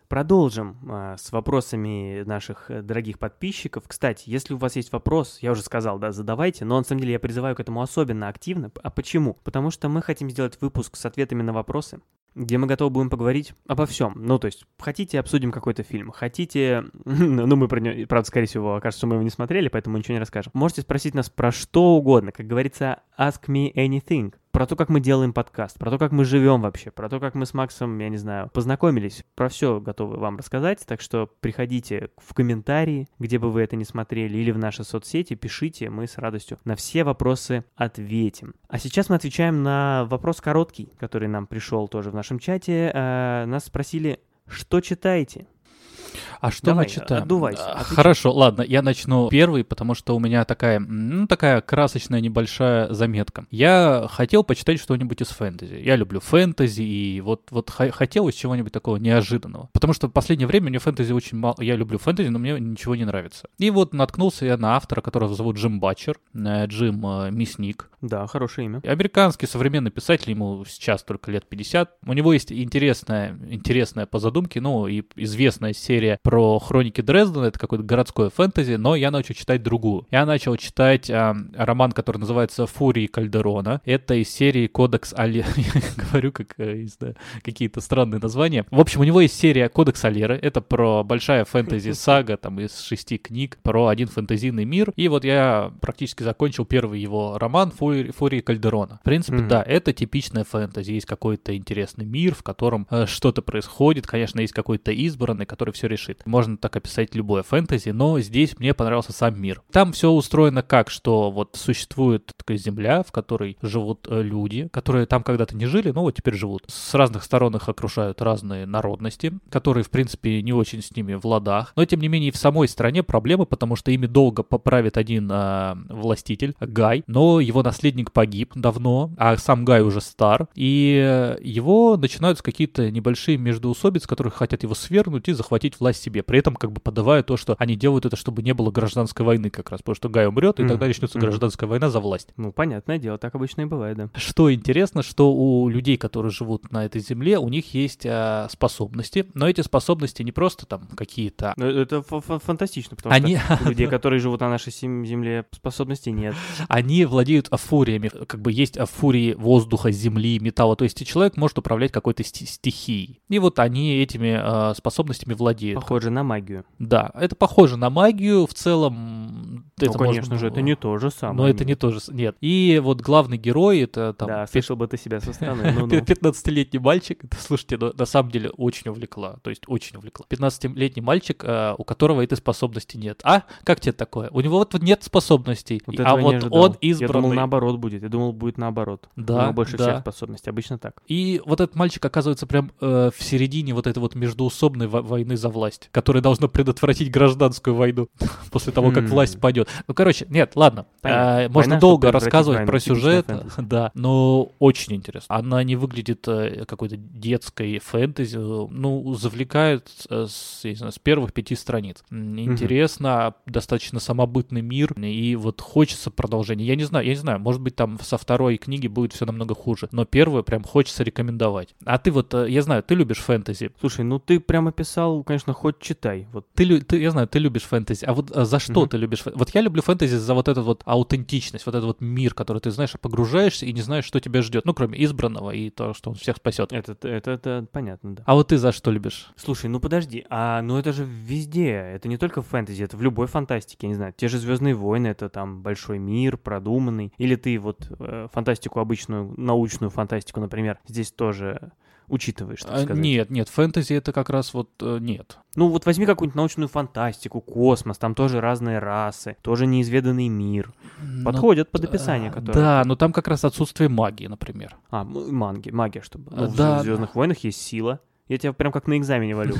Продолжим а, с вопросами наших э, дорогих подписчиков. Кстати, если у вас есть вопрос, я уже сказал, да, задавайте, но на самом деле я призываю к этому особенно активно. А почему? Потому что мы хотим сделать выпуск с ответами на вопросы, где мы готовы будем поговорить обо всем. Ну, то есть, хотите, обсудим какой-то фильм, хотите... Ну, мы про него, правда, скорее всего, окажется, что мы его не смотрели, поэтому ничего не расскажем. Можете спросить нас про что угодно, как говорится, ask me anything. Про то, как мы делаем подкаст, про то, как мы живем вообще, про то, как мы с Максом, я не знаю, познакомились. Про все готовы вам рассказать, так что приходите в комментарии, где бы вы это не смотрели, или в наши соцсети, пишите, мы с радостью на все вопросы ответим. А сейчас мы отвечаем на вопрос короткий, который нам пришел тоже в нашем чате. Э, Нас спросили, что читаете? А что Давай, мы читаем? отдувайся, А, отвечай. Хорошо, ладно, я начну первый, потому что у меня такая, ну, такая красочная небольшая заметка. Я хотел почитать что-нибудь из фэнтези. Я люблю фэнтези, и вот, вот хотелось чего-нибудь такого неожиданного. Потому что в последнее время мне фэнтези очень мало... Я люблю фэнтези, но мне ничего не нравится. И вот наткнулся я на автора, которого зовут Джим Батчер, э, Джим э, Мясник. Да, хорошее имя. Американский современный писатель, ему сейчас только лет 50. У него есть интересная, интересная по задумке, ну и известная серия про хроники Дрездена, это какое-то городское фэнтези, но я начал читать другую. Я начал читать а, роман, который называется «Фурии Кальдерона». Это из серии «Кодекс Алеры». Говорю, как, э, знаю, какие-то странные названия. В общем, у него есть серия «Кодекс Алеры». Это про большая фэнтези-сага, там, из шести книг, про один фэнтезийный мир. И вот я практически закончил первый его роман «Фури- «Фурии Кальдерона». В принципе, Мгм. да, это типичная фэнтези. Есть какой-то интересный мир, в котором э, что-то происходит. Конечно, есть какой-то избранный, который все решит. Можно так описать любое фэнтези, но здесь мне понравился сам мир. Там все устроено как, что вот существует такая земля, в которой живут э, люди, которые там когда-то не жили, но вот теперь живут. С разных сторон их окружают разные народности, которые, в принципе, не очень с ними в ладах. Но, тем не менее, и в самой стране проблемы, потому что ими долго поправит один э, властитель, Гай, но его наследник погиб давно, а сам Гай уже стар, и его начинаются какие-то небольшие междоусобицы, которые хотят его свергнуть и захватить власть себе. При этом как бы подавая то, что они делают это, чтобы не было гражданской войны как раз, потому что Гай умрет, и Мгм, тогда начнется мгм. гражданская война за власть. Ну, понятное дело, так обычно и бывает, да. Что интересно, что у людей, которые живут на этой земле, у них есть а, способности, но эти способности не просто там какие-то Ну, Это фа- фа- фантастично, потому Они, что у людей, которые живут на нашей земле, способностей нет. они владеют афуриями, как бы есть афурии воздуха, земли, металла, то есть человек может управлять какой-то сти- стихией. И вот они этими а, способностями владеют. Похоже на магию. Да, это похоже на магию, в целом... Ну, это конечно можно- же, это не то же самое. Но это не то же... Нет. И вот главный герой, это там... Да, слышал бы ты себя со стороны. ну-ну. 15-летний мальчик, это, слушайте, ну, на самом деле очень увлекла, то есть очень увлекла. 15-летний мальчик, э, у которого этой способности нет. А? Как тебе такое? У него вот нет способностей, Вот а вот он Я думал, избранный. наоборот будет. Я думал, будет наоборот. У Да, него больше да. всех способностей. Обычно так. И вот этот мальчик оказывается прям э, в середине вот этой вот междуусобной во- войны за власть, которая должна предотвратить гражданскую войну после того, как власть падет. Ну, короче, нет, ладно. Э, можно долго рассказывать про сюжет, да, но очень интересно. Она не выглядит э, какой-то детской фэнтези, ну, завлекает э, с, знаю, с первых пяти страниц. Интересно, достаточно самобытный мир, и вот хочется продолжения. Я не знаю, я не знаю, может быть, там со второй книги будет все намного хуже, но первую прям хочется рекомендовать. А ты вот, э, я знаю, ты любишь фэнтези. Слушай, ну ты прямо писал, конечно, хоть читай. Вот Ты, ты, я знаю, ты любишь фэнтези. А вот э, за что Мгм. ты любишь? Вот я люблю фэнтези за вот эту вот аутентичность, вот этот вот мир, который ты знаешь, погружаешься и не знаешь, что тебя ждет. Ну, кроме избранного и то, что он всех спасет. это, это, это понятно, да. А вот ты за что любишь? Слушай, ну подожди, а ну это же везде, это не только в фэнтези, это в любой фантастике, я не знаю, те же Звездные войны, это там большой мир, продуманный, или ты вот э, фантастику обычную, научную фантастику, например, здесь тоже учитываешь, так А, сказать. нет, нет, фэнтези это как раз вот э, нет. Ну вот возьми какую-нибудь научную фантастику, космос, там тоже разные расы, тоже неизведанный мир. Ну, Подходят под описание, а, которое... Да, но там как раз отсутствие магии, например. А, манги, магия, чтобы... А, Ну, в да. Звездных войнах есть сила. Я тебя прям как на экзамене валю.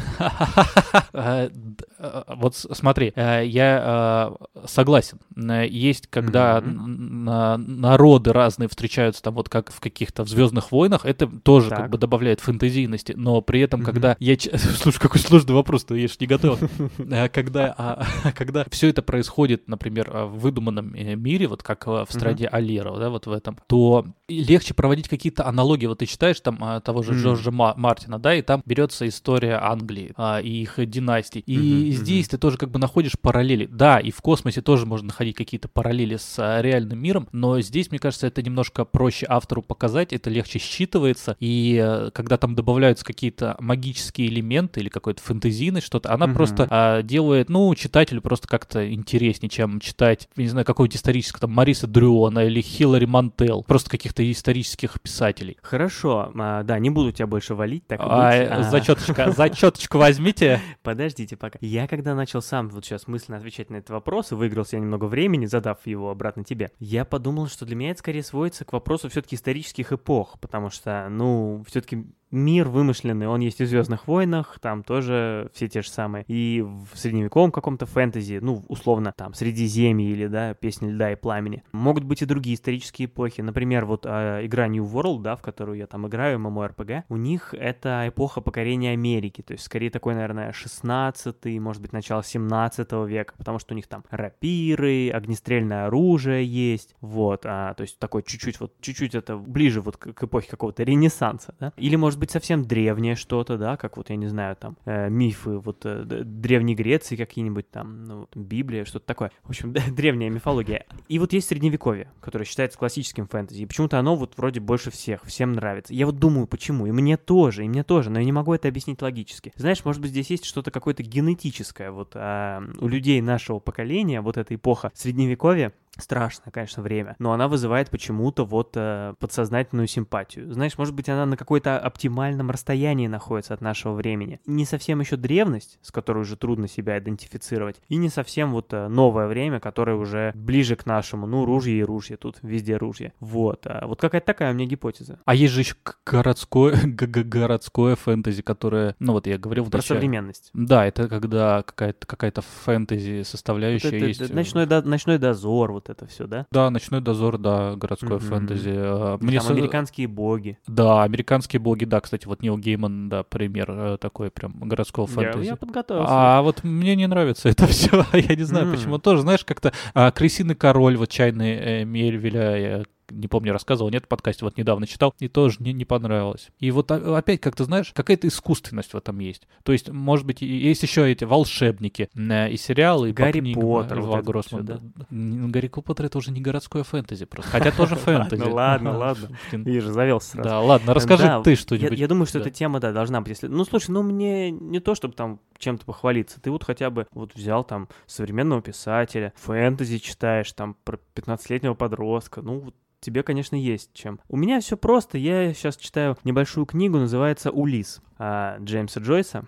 Э, э, Вот смотри, э, я согласен. Есть, когда народы разные встречаются, там вот как в каких-то в Звездных войнах, это тоже как бы добавляет фэнтезийности. Но при этом, когда я... Слушай, какой сложный вопрос, ты я ж не готов. Когда, а, когда все это происходит, например, в выдуманном мире, вот как в стране Алира, да, вот в этом, то легче проводить какие-то аналогии. Вот ты читаешь там того же. Джорджа Ма- Мартина, да, и там берется история Англии а, и их династий. И Мгм, здесь ты тоже как бы находишь параллели. Да, и в космосе тоже можно находить какие-то параллели с а, реальным миром, но здесь, мне кажется, это немножко проще автору показать, это легче считывается, и э, когда там добавляются какие-то магические элементы или какой-то фэнтезийность, что-то, она Мгм. просто а, делает, ну, читателю просто как-то интереснее, чем читать, не знаю, какого-то исторического, там, Мариса Дрюона или Хиллари Мантел, просто каких-то исторических писателей. Хорошо, а, да, не буду тебя больше валить, так и А, А, зачеточка, зачеточку возьмите. Подождите пока. Я когда начал сам вот сейчас мысленно отвечать на этот вопрос, и выиграл себе немного времени, задав его обратно тебе, я подумал, что для меня это скорее сводится к вопросу все-таки исторических эпох, потому что, ну, все-таки мир вымышленный, он есть в Звездных войнах, там тоже все те же самые, и в средневековом каком-то фэнтези, ну, условно, там, Средиземье или, да, Песня льда и пламени. Могут быть и другие исторические эпохи, например, вот а, игра New World, да, в которую я там играю, MMORPG, у них это эпоха покорения Америки, то есть скорее такой, наверное, 16 может быть, начало 17 века, потому что у них там рапиры, огнестрельное оружие есть, вот, а, то есть такой чуть-чуть вот, чуть-чуть это ближе вот к, к эпохе какого-то ренессанса, да, или может быть совсем древнее что-то, да, как вот, я не знаю, там, э, мифы вот э, Древней Греции какие-нибудь там, ну, вот, Библия, что-то такое, в общем, древняя мифология. И вот есть Средневековье, которое считается классическим фэнтези, и почему-то оно вот вроде больше всех, всем нравится. Я вот думаю, почему, и мне тоже, и мне тоже, но я не могу это объяснить логически. Знаешь, может быть, здесь есть что-то какое-то генетическое, вот а, у людей нашего поколения, вот эта эпоха Средневековья, Страшное, конечно, время, но она вызывает почему-то вот э, подсознательную симпатию. Знаешь, может быть, она на какой-то оптимальном расстоянии находится от нашего времени. Не совсем еще древность, с которой уже трудно себя идентифицировать, и не совсем вот э, новое время, которое уже ближе к нашему. Ну, ружье и ружье, тут везде ружье. Вот. А вот какая-то такая у меня гипотеза. А есть же еще городское, городское фэнтези, которое, ну вот я говорил в Про начале. современность. Да, это когда какая-то какая-то фэнтези Вот составляющая это- есть. это э, ночной, до- ночной дозор, вот вот это все, да? Да, «Ночной дозор», да, городское Мгм. фэнтези. А, Мне там со- американские боги. Да, американские боги, да, кстати, вот Нил Гейман, да, пример э, такой прям городского Я, фэнтези. я подготовился. А вот мне не нравится это все. Я не знаю, М. почему. Тоже, знаешь, как-то а, «Крысиный король», вот «Чайный э, Мельвеля», я не помню, рассказывал, нет, в подкасте вот недавно читал, и тоже не, не понравилось. И вот опять, как ты знаешь, какая-то искусственность в этом есть. То есть, может быть, есть еще эти волшебники э, и сериалы, и Гарри книгам, Поттер, э, вот Льва вот Гроссмана. Да. Н- Гарри Поттер это уже не городское фэнтези просто. Хотя тоже фэнтези. ладно, Ага, ладно. блин. Вижу, завелся сразу. Да, ладно, расскажи ты что-нибудь. я думаю, что эта тема, да, должна быть. Ну, слушай, ну мне не то, чтобы там чем-то похвалиться. Ты вот хотя бы вот взял там современного писателя, фэнтези читаешь, там про 15-летнего подростка. Ну, тебе, конечно, есть чем. У меня все просто. Я сейчас читаю небольшую книгу, называется «Улис» а, Джеймса Джойса.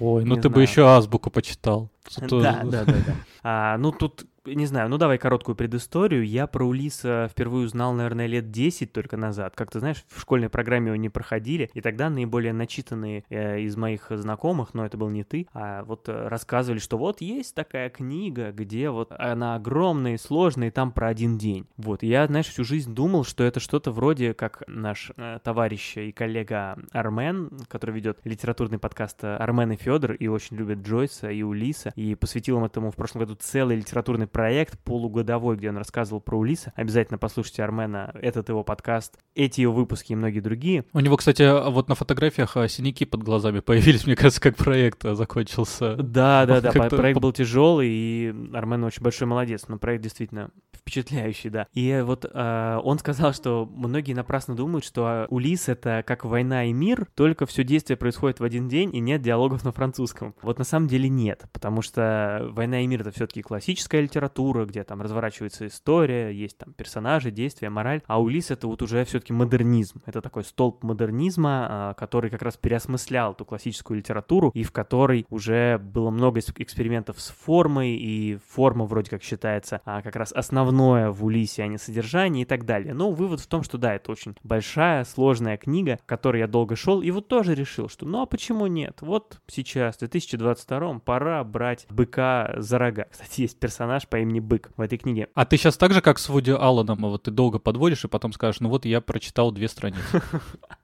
Ой, ну не ты бы знаю. еще азбуку почитал. Да, да, да, да. А, ну, тут, не знаю, ну давай короткую предысторию. Я про Улиса впервые узнал, наверное, лет 10 только назад. Как ты знаешь, в школьной программе его не проходили, и тогда наиболее начитанные э, из моих знакомых, но это был не ты, а вот э, рассказывали, что вот есть такая книга, где вот она огромная и сложная, и там про один день. Вот, я, знаешь, всю жизнь думал, что это что-то вроде как наш э, товарищ и коллега Армен, который ведет литературный подкаст э, Армен и Федор, и очень любит Джойса и Улиса, и посвятил им этому в прошлом году целый литературный проект полугодовой, где он рассказывал про Улиса. Обязательно послушайте Армена, этот его подкаст, эти его выпуски и многие другие. У него, кстати, вот на фотографиях а, синяки под глазами появились, мне кажется, как проект а, закончился. Да, да, да, проект был тяжелый, и Армен очень большой молодец, но проект действительно впечатляющий, да. И вот э, он сказал, что многие напрасно думают, что Улис это как война и мир, только все действие происходит в один день и нет диалогов на французском. Вот на самом деле нет, потому что война и мир это все-таки классическая литература, где там разворачивается история, есть там персонажи, действия, мораль, а Улис это вот уже все-таки модернизм. Это такой столб модернизма, а, который как раз переосмыслял эту классическую литературу и в которой уже было много экспериментов с формой, и форма вроде как считается а, как раз основное в Улисе, а не содержание и так далее. Но вывод в том, что да, это очень большая, сложная книга, к которой я долго шел, и вот тоже решил, что ну а почему нет? Вот сейчас, в 2022 пора брать быка за рога. Кстати, есть персонаж по имени Бык в этой книге. А ты сейчас так же, как с Вуди Алленом, вот ты долго подводишь и потом скажешь, ну вот я прочитал две страницы.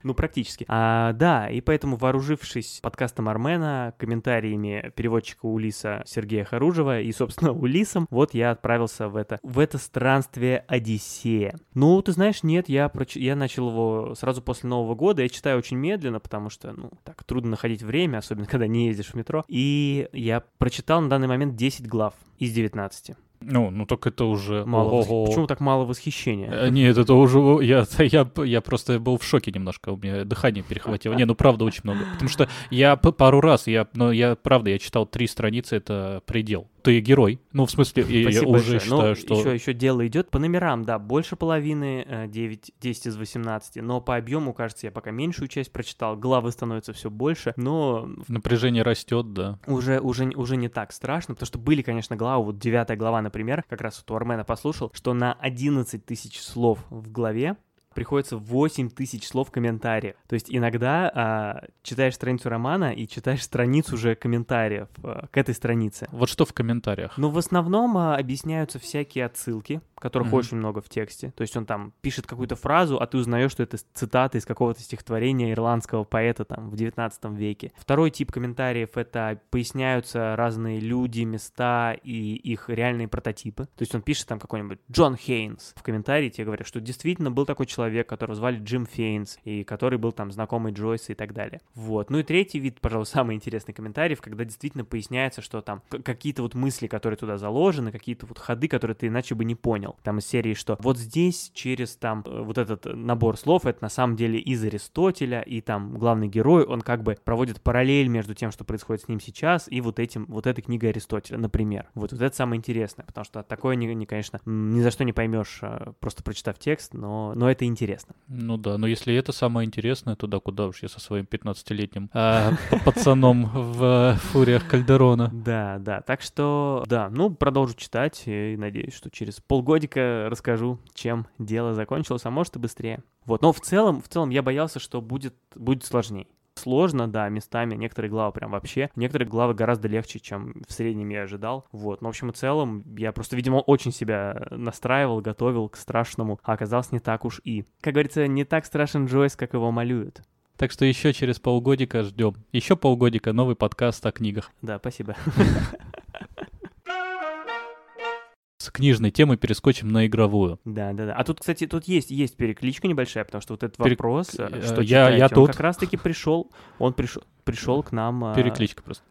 Ну, практически. А, да, и поэтому, вооружившись подкастом Армена, комментариями переводчика Улиса Сергея Харужева и, собственно, Улисом, вот я отправился в это, в это странствие Одиссея. Ну, ты знаешь, нет, я, проч... я начал его сразу после Нового года, я читаю очень медленно, потому что, ну, так, трудно находить время, особенно когда не ездишь в метро, и я прочитал на данный момент 10 глав из 19. Ну, ну так это уже... Мало восх-. Почему так мало восхищения? Э, Нет, это уже... Я, я, я просто был в шоке немножко, у меня дыхание перехватило. Не, ну правда очень много. Потому что я пару раз, я, ну я правда, я читал три страницы, это предел. Ты герой. Ну, в смысле, и я Спасибо уже большое. считаю, ну, что... Еще, еще дело идет по номерам, да, больше половины, э, 9, 10 из 18, но по объему, кажется, я пока меньшую часть прочитал, главы становятся все больше, но Напряжение растет, да. уже, уже, уже не так страшно, потому что были, конечно, главы, вот девятая глава, например, как раз вот у Армена послушал, что на 11 тысяч слов в главе приходится 8 тысяч слов комментариев. То есть иногда а, читаешь страницу романа и читаешь страницу уже комментариев а, к этой странице. Вот что в комментариях? Ну, в основном а, объясняются всякие отсылки, которых Мгм. очень много в тексте. То есть он там пишет какую-то фразу, а ты узнаешь, что это цитата из какого-то стихотворения ирландского поэта там в 19 веке. Второй тип комментариев — это поясняются разные люди, места и их реальные прототипы. То есть он пишет там какой-нибудь Джон Хейнс. В комментарии тебе говорят, что действительно был такой человек, которого звали Джим Фейнс, и который был там знакомый Джойса и так далее. Вот. Ну и третий вид, пожалуй, самый интересный комментариев, когда действительно поясняется, что там какие-то вот мысли, которые туда заложены, какие-то вот ходы, которые ты иначе бы не понял. Там из серии, что вот здесь через там э, вот этот набор слов, это на самом деле из Аристотеля, и там главный герой, он как бы проводит параллель между тем, что происходит с ним сейчас, и вот этим, вот этой книгой Аристотеля, например. Вот, вот это самое интересное, потому что такое, не, не, конечно, ни за что не поймешь, э, просто прочитав текст, но, но это интересно. Ну да, но если это самое интересное, то да, куда уж я со своим 15-летним а, пацаном в э, фуриях Кальдерона. Да, да, так что, да, ну, продолжу читать и надеюсь, что через полгодика расскажу, чем дело закончилось, а может и быстрее. Вот, но в целом, в целом я боялся, что будет, будет сложнее. Сложно, да, местами. Некоторые главы прям вообще. Некоторые главы гораздо легче, чем в среднем я ожидал. Вот. Но, в общем и целом, я просто, видимо, очень себя настраивал, готовил к страшному, а оказалось не так уж и. Как говорится, не так страшен Джойс, как его малюют. Так что еще через полгодика ждем. Еще полгодика новый подкаст о книгах. Да, спасибо. С книжной темы перескочим на игровую. Да, да, да. А тут, кстати, тут есть, есть перекличка небольшая, потому что вот этот Перек- вопрос, э, э, что я- читаете, я он тут. как раз-таки пришел, он пришел, пришел к нам... а, Перекличка просто.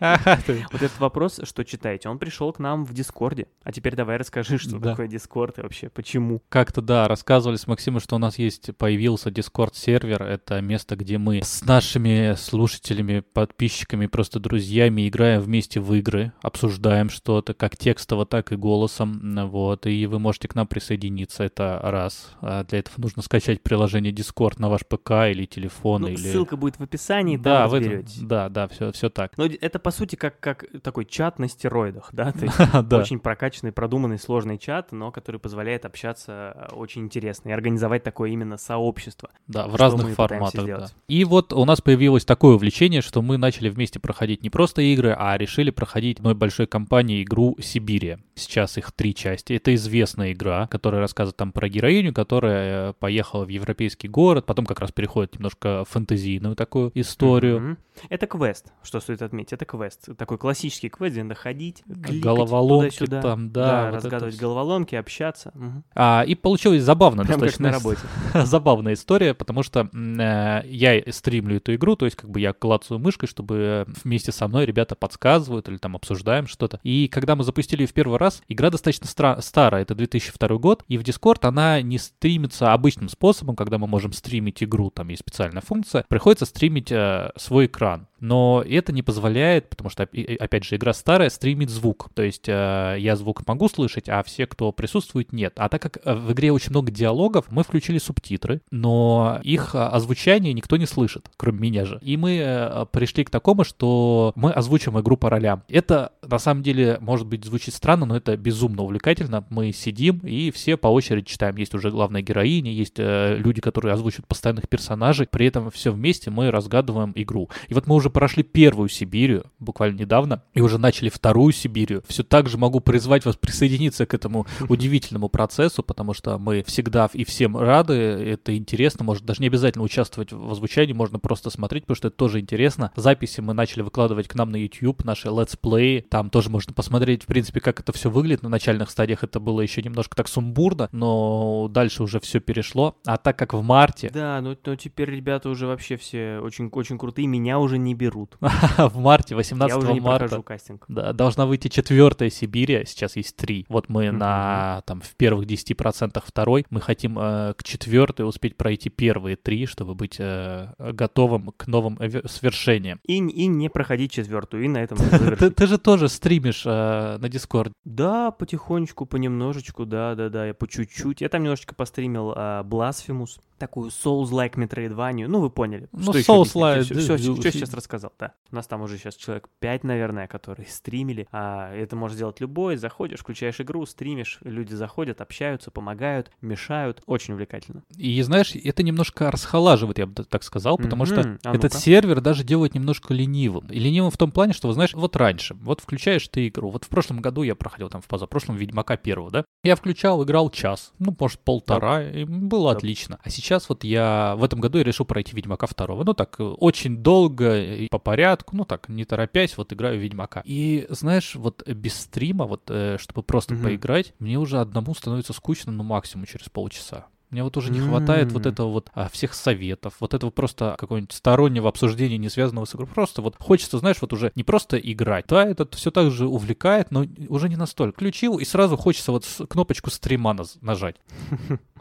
А, вот этот вопрос, что читаете, он пришел к нам в Дискорде. А теперь давай расскажи, что Да. такое Дискорд и вообще почему. Как-то, да, рассказывали с Максимом, что у нас есть, появился Discord-сервер. Это место, где мы с нашими слушателями, подписчиками, просто друзьями играем вместе в игры, обсуждаем что-то, как текстово, так и голосом. Вот, и вы можете к нам присоединиться, это раз. А Для этого нужно скачать приложение Discord на ваш ПК или телефон, Ну, или... ссылка будет в описании, да, там в этом- разберетесь. да, да, все, все так. Но это, по сути, как, как такой чат на стероидах, да? То есть Да. очень прокачанный, продуманный, сложный чат, но который позволяет общаться э, очень интересно и организовать такое именно сообщество. Да, в разных форматах. Да. И вот у нас появилось такое увлечение, что мы начали вместе проходить не просто игры, а решили проходить одной большой компании игру Сибирия. Сейчас их три части. Это известная игра, которая рассказывает там про героиню, которая э, поехала в европейский город, потом как раз переходит немножко в фэнтезийную такую историю. Мгм. Это квест, что стоит отметить. Это квест. Такой классический квест, где надо ходить, кликать Головоломки туда-сюда. там, да, вот это разгадывать головоломки, общаться. Мгм. А, и получилось забавно Прям как достаточно. на работе. забавная история, потому что э, я стримлю эту игру, то есть как бы я клацаю мышкой, чтобы вместе со мной ребята подсказывают или там обсуждаем что-то. И когда мы запустили ее в первый раз, игра достаточно стра- старая, это 2002 год, и в Discord она не стримится обычным способом, когда мы можем стримить игру, там есть специальная функция, приходится стримить э, свой экран. Но это не позволяет, потому что, опять же, игра старая, стримить звук. То есть э, я звук могу слышать, а все, кто присутствует, нет. А так как э, в игре очень много диалогов, мы включили субтитры, но их э, озвучание никто не слышит, кроме меня же. И мы пришли к такому, что мы озвучим игру по ролям. Это, на самом деле, может быть, звучит странно, но это безумно увлекательно. Мы сидим и все по очереди читаем. Есть уже главная героиня, есть люди, которые озвучивают постоянных персонажей. При этом все вместе мы разгадываем игру. И вот мы уже прошли первую Сибирию, буквально недавно, и уже начали вторую Сибирию. Все так же могу призвать вас присоединиться к этому удивительному процессу, потому что мы всегда и всем рады, это интересно, может даже не обязательно участвовать в озвучании, можно просто смотреть, потому что это тоже интересно. Записи мы начали выкладывать к нам на YouTube, наши летсплеи, там тоже можно посмотреть, в принципе, как это все выглядит. На начальных стадиях это было еще немножко так сумбурно, но дальше уже все перешло. А так как в марте, Да, но, но теперь ребята уже вообще все очень, очень крутые, меня уже не берут. в марте, 18 Я уже не марта, кастинг. Да, должна выйти четвертая Сибирия, сейчас есть три. Вот мы на там в первых 10% второй. Мы хотим э, к четвертой успеть пройти первые три, чтобы быть э, готовым к новым свершениям. И, и не проходить четвертую, и на этом Ты, же тоже стримишь э, на Discord. Да, потихонечку, понемножечку, да, да, да, я по чуть-чуть. Я там немножечко постримил а, Blasphemous, такую Souls-like Metroidvania. Ну, вы поняли. Ну, что Souls-like, Все, да, все, да, сейчас рассказал, да. У нас там уже сейчас человек 5, наверное, которые стримили. А, это может сделать любой. Заходишь, включаешь игру, стримишь, люди заходят, общаются, помогают, мешают. Очень увлекательно. И знаешь, это немножко расхолаживает, я бы так сказал, потому что Мгм. А этот ну-ка. сервер даже делает немножко ленивым. И ленивым в том плане, что, вы знаешь, вот раньше, вот включаешь ты игру, вот в прошлом году я проходил там в позапрошлом Ведьмака первого, да, я включал, играл час, ну, может, полтора, и было Так. отлично. А сейчас вот я в этом году я решил пройти Ведьмака второго, ну, так, э, очень долго и по порядку, ну, так, не торопясь, вот играю в Ведьмака. И, знаешь, вот без стрима, вот, э, чтобы просто Мгм. поиграть, мне уже одному становится скучно, ну, максимум через полчаса. Мне вот уже не хватает вот этого вот а, всех советов, вот этого просто какого-нибудь стороннего обсуждения, не связанного с игрой. Просто вот хочется, знаешь, вот уже не просто играть. Да, это все так же увлекает, но уже не настолько. Включил, и сразу хочется вот кнопочку стрима нажать.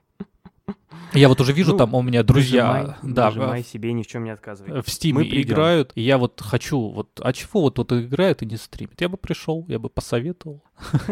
Я вот уже вижу, Ну, там у меня друзья, Нажимай, да, нажимай себе, ни в чем не отказывай. в придем. играют, и я вот хочу, вот, а чего вот тут играют и не стримят? Я бы пришел, я бы посоветовал.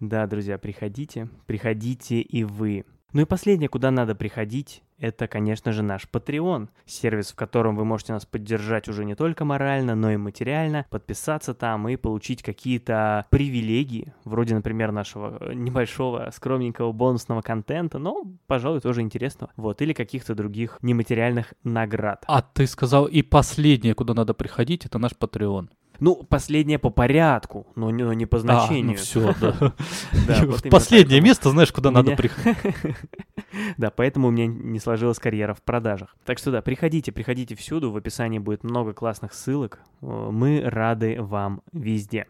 Да, друзья, приходите, приходите и вы. Ну и последнее, куда надо приходить, это, конечно же, наш Patreon, сервис, в котором вы можете нас поддержать уже не только морально, но и материально, подписаться там и получить какие-то привилегии, вроде, например, нашего небольшого, скромненького бонусного контента, но, пожалуй, тоже интересного, вот, или каких-то других нематериальных наград. А ты сказал, и последнее, куда надо приходить, это наш Patreon. Ну, последнее по порядку, но не, но не по значению. А, ну все, да. Последнее место, знаешь, куда надо приходить. Да, поэтому у меня не сложилась карьера в продажах. Так что да, приходите, приходите всюду, в описании будет много классных ссылок. Мы рады вам везде.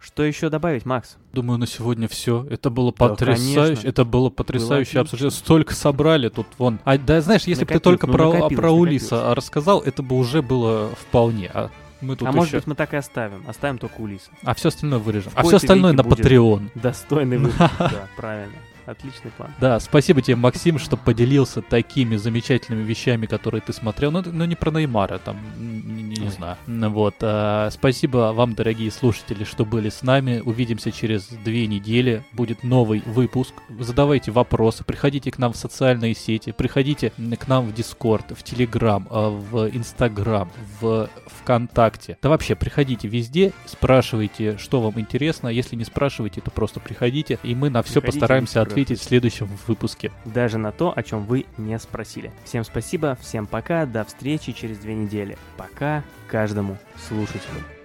Что еще добавить, Макс? Думаю, на сегодня все. Это было да, потрясающе. Конечно. Это было потрясающее было обсуждение. Столько собрали тут вон. А да, знаешь, если бы ты только ну, про, про Улиса рассказал, это бы уже было вполне. А мы тут а еще... может быть мы так и оставим. Оставим только Улиса. А все остальное вырежем. а все остальное на Patreon. Достойный выпуск, да, правильно. Отличный план. Да, спасибо тебе, Максим, что поделился такими замечательными вещами, которые ты смотрел. Ну, ну не про Неймара, там, не, не, знаю. Вот. А, спасибо вам, дорогие слушатели, что были с нами. Увидимся через две недели. Будет новый выпуск. Задавайте вопросы, приходите к нам в социальные сети, приходите к нам в Дискорд, в Телеграм, а, в Инстаграм, в ВКонтакте. Да вообще, приходите везде, спрашивайте, что вам интересно. Если не спрашивайте, то просто приходите, и мы на все приходите постараемся ответить в следующем выпуске. Даже на то, о чем вы не спросили. Всем спасибо, всем пока, до встречи через две недели. Пока каждому слушателю.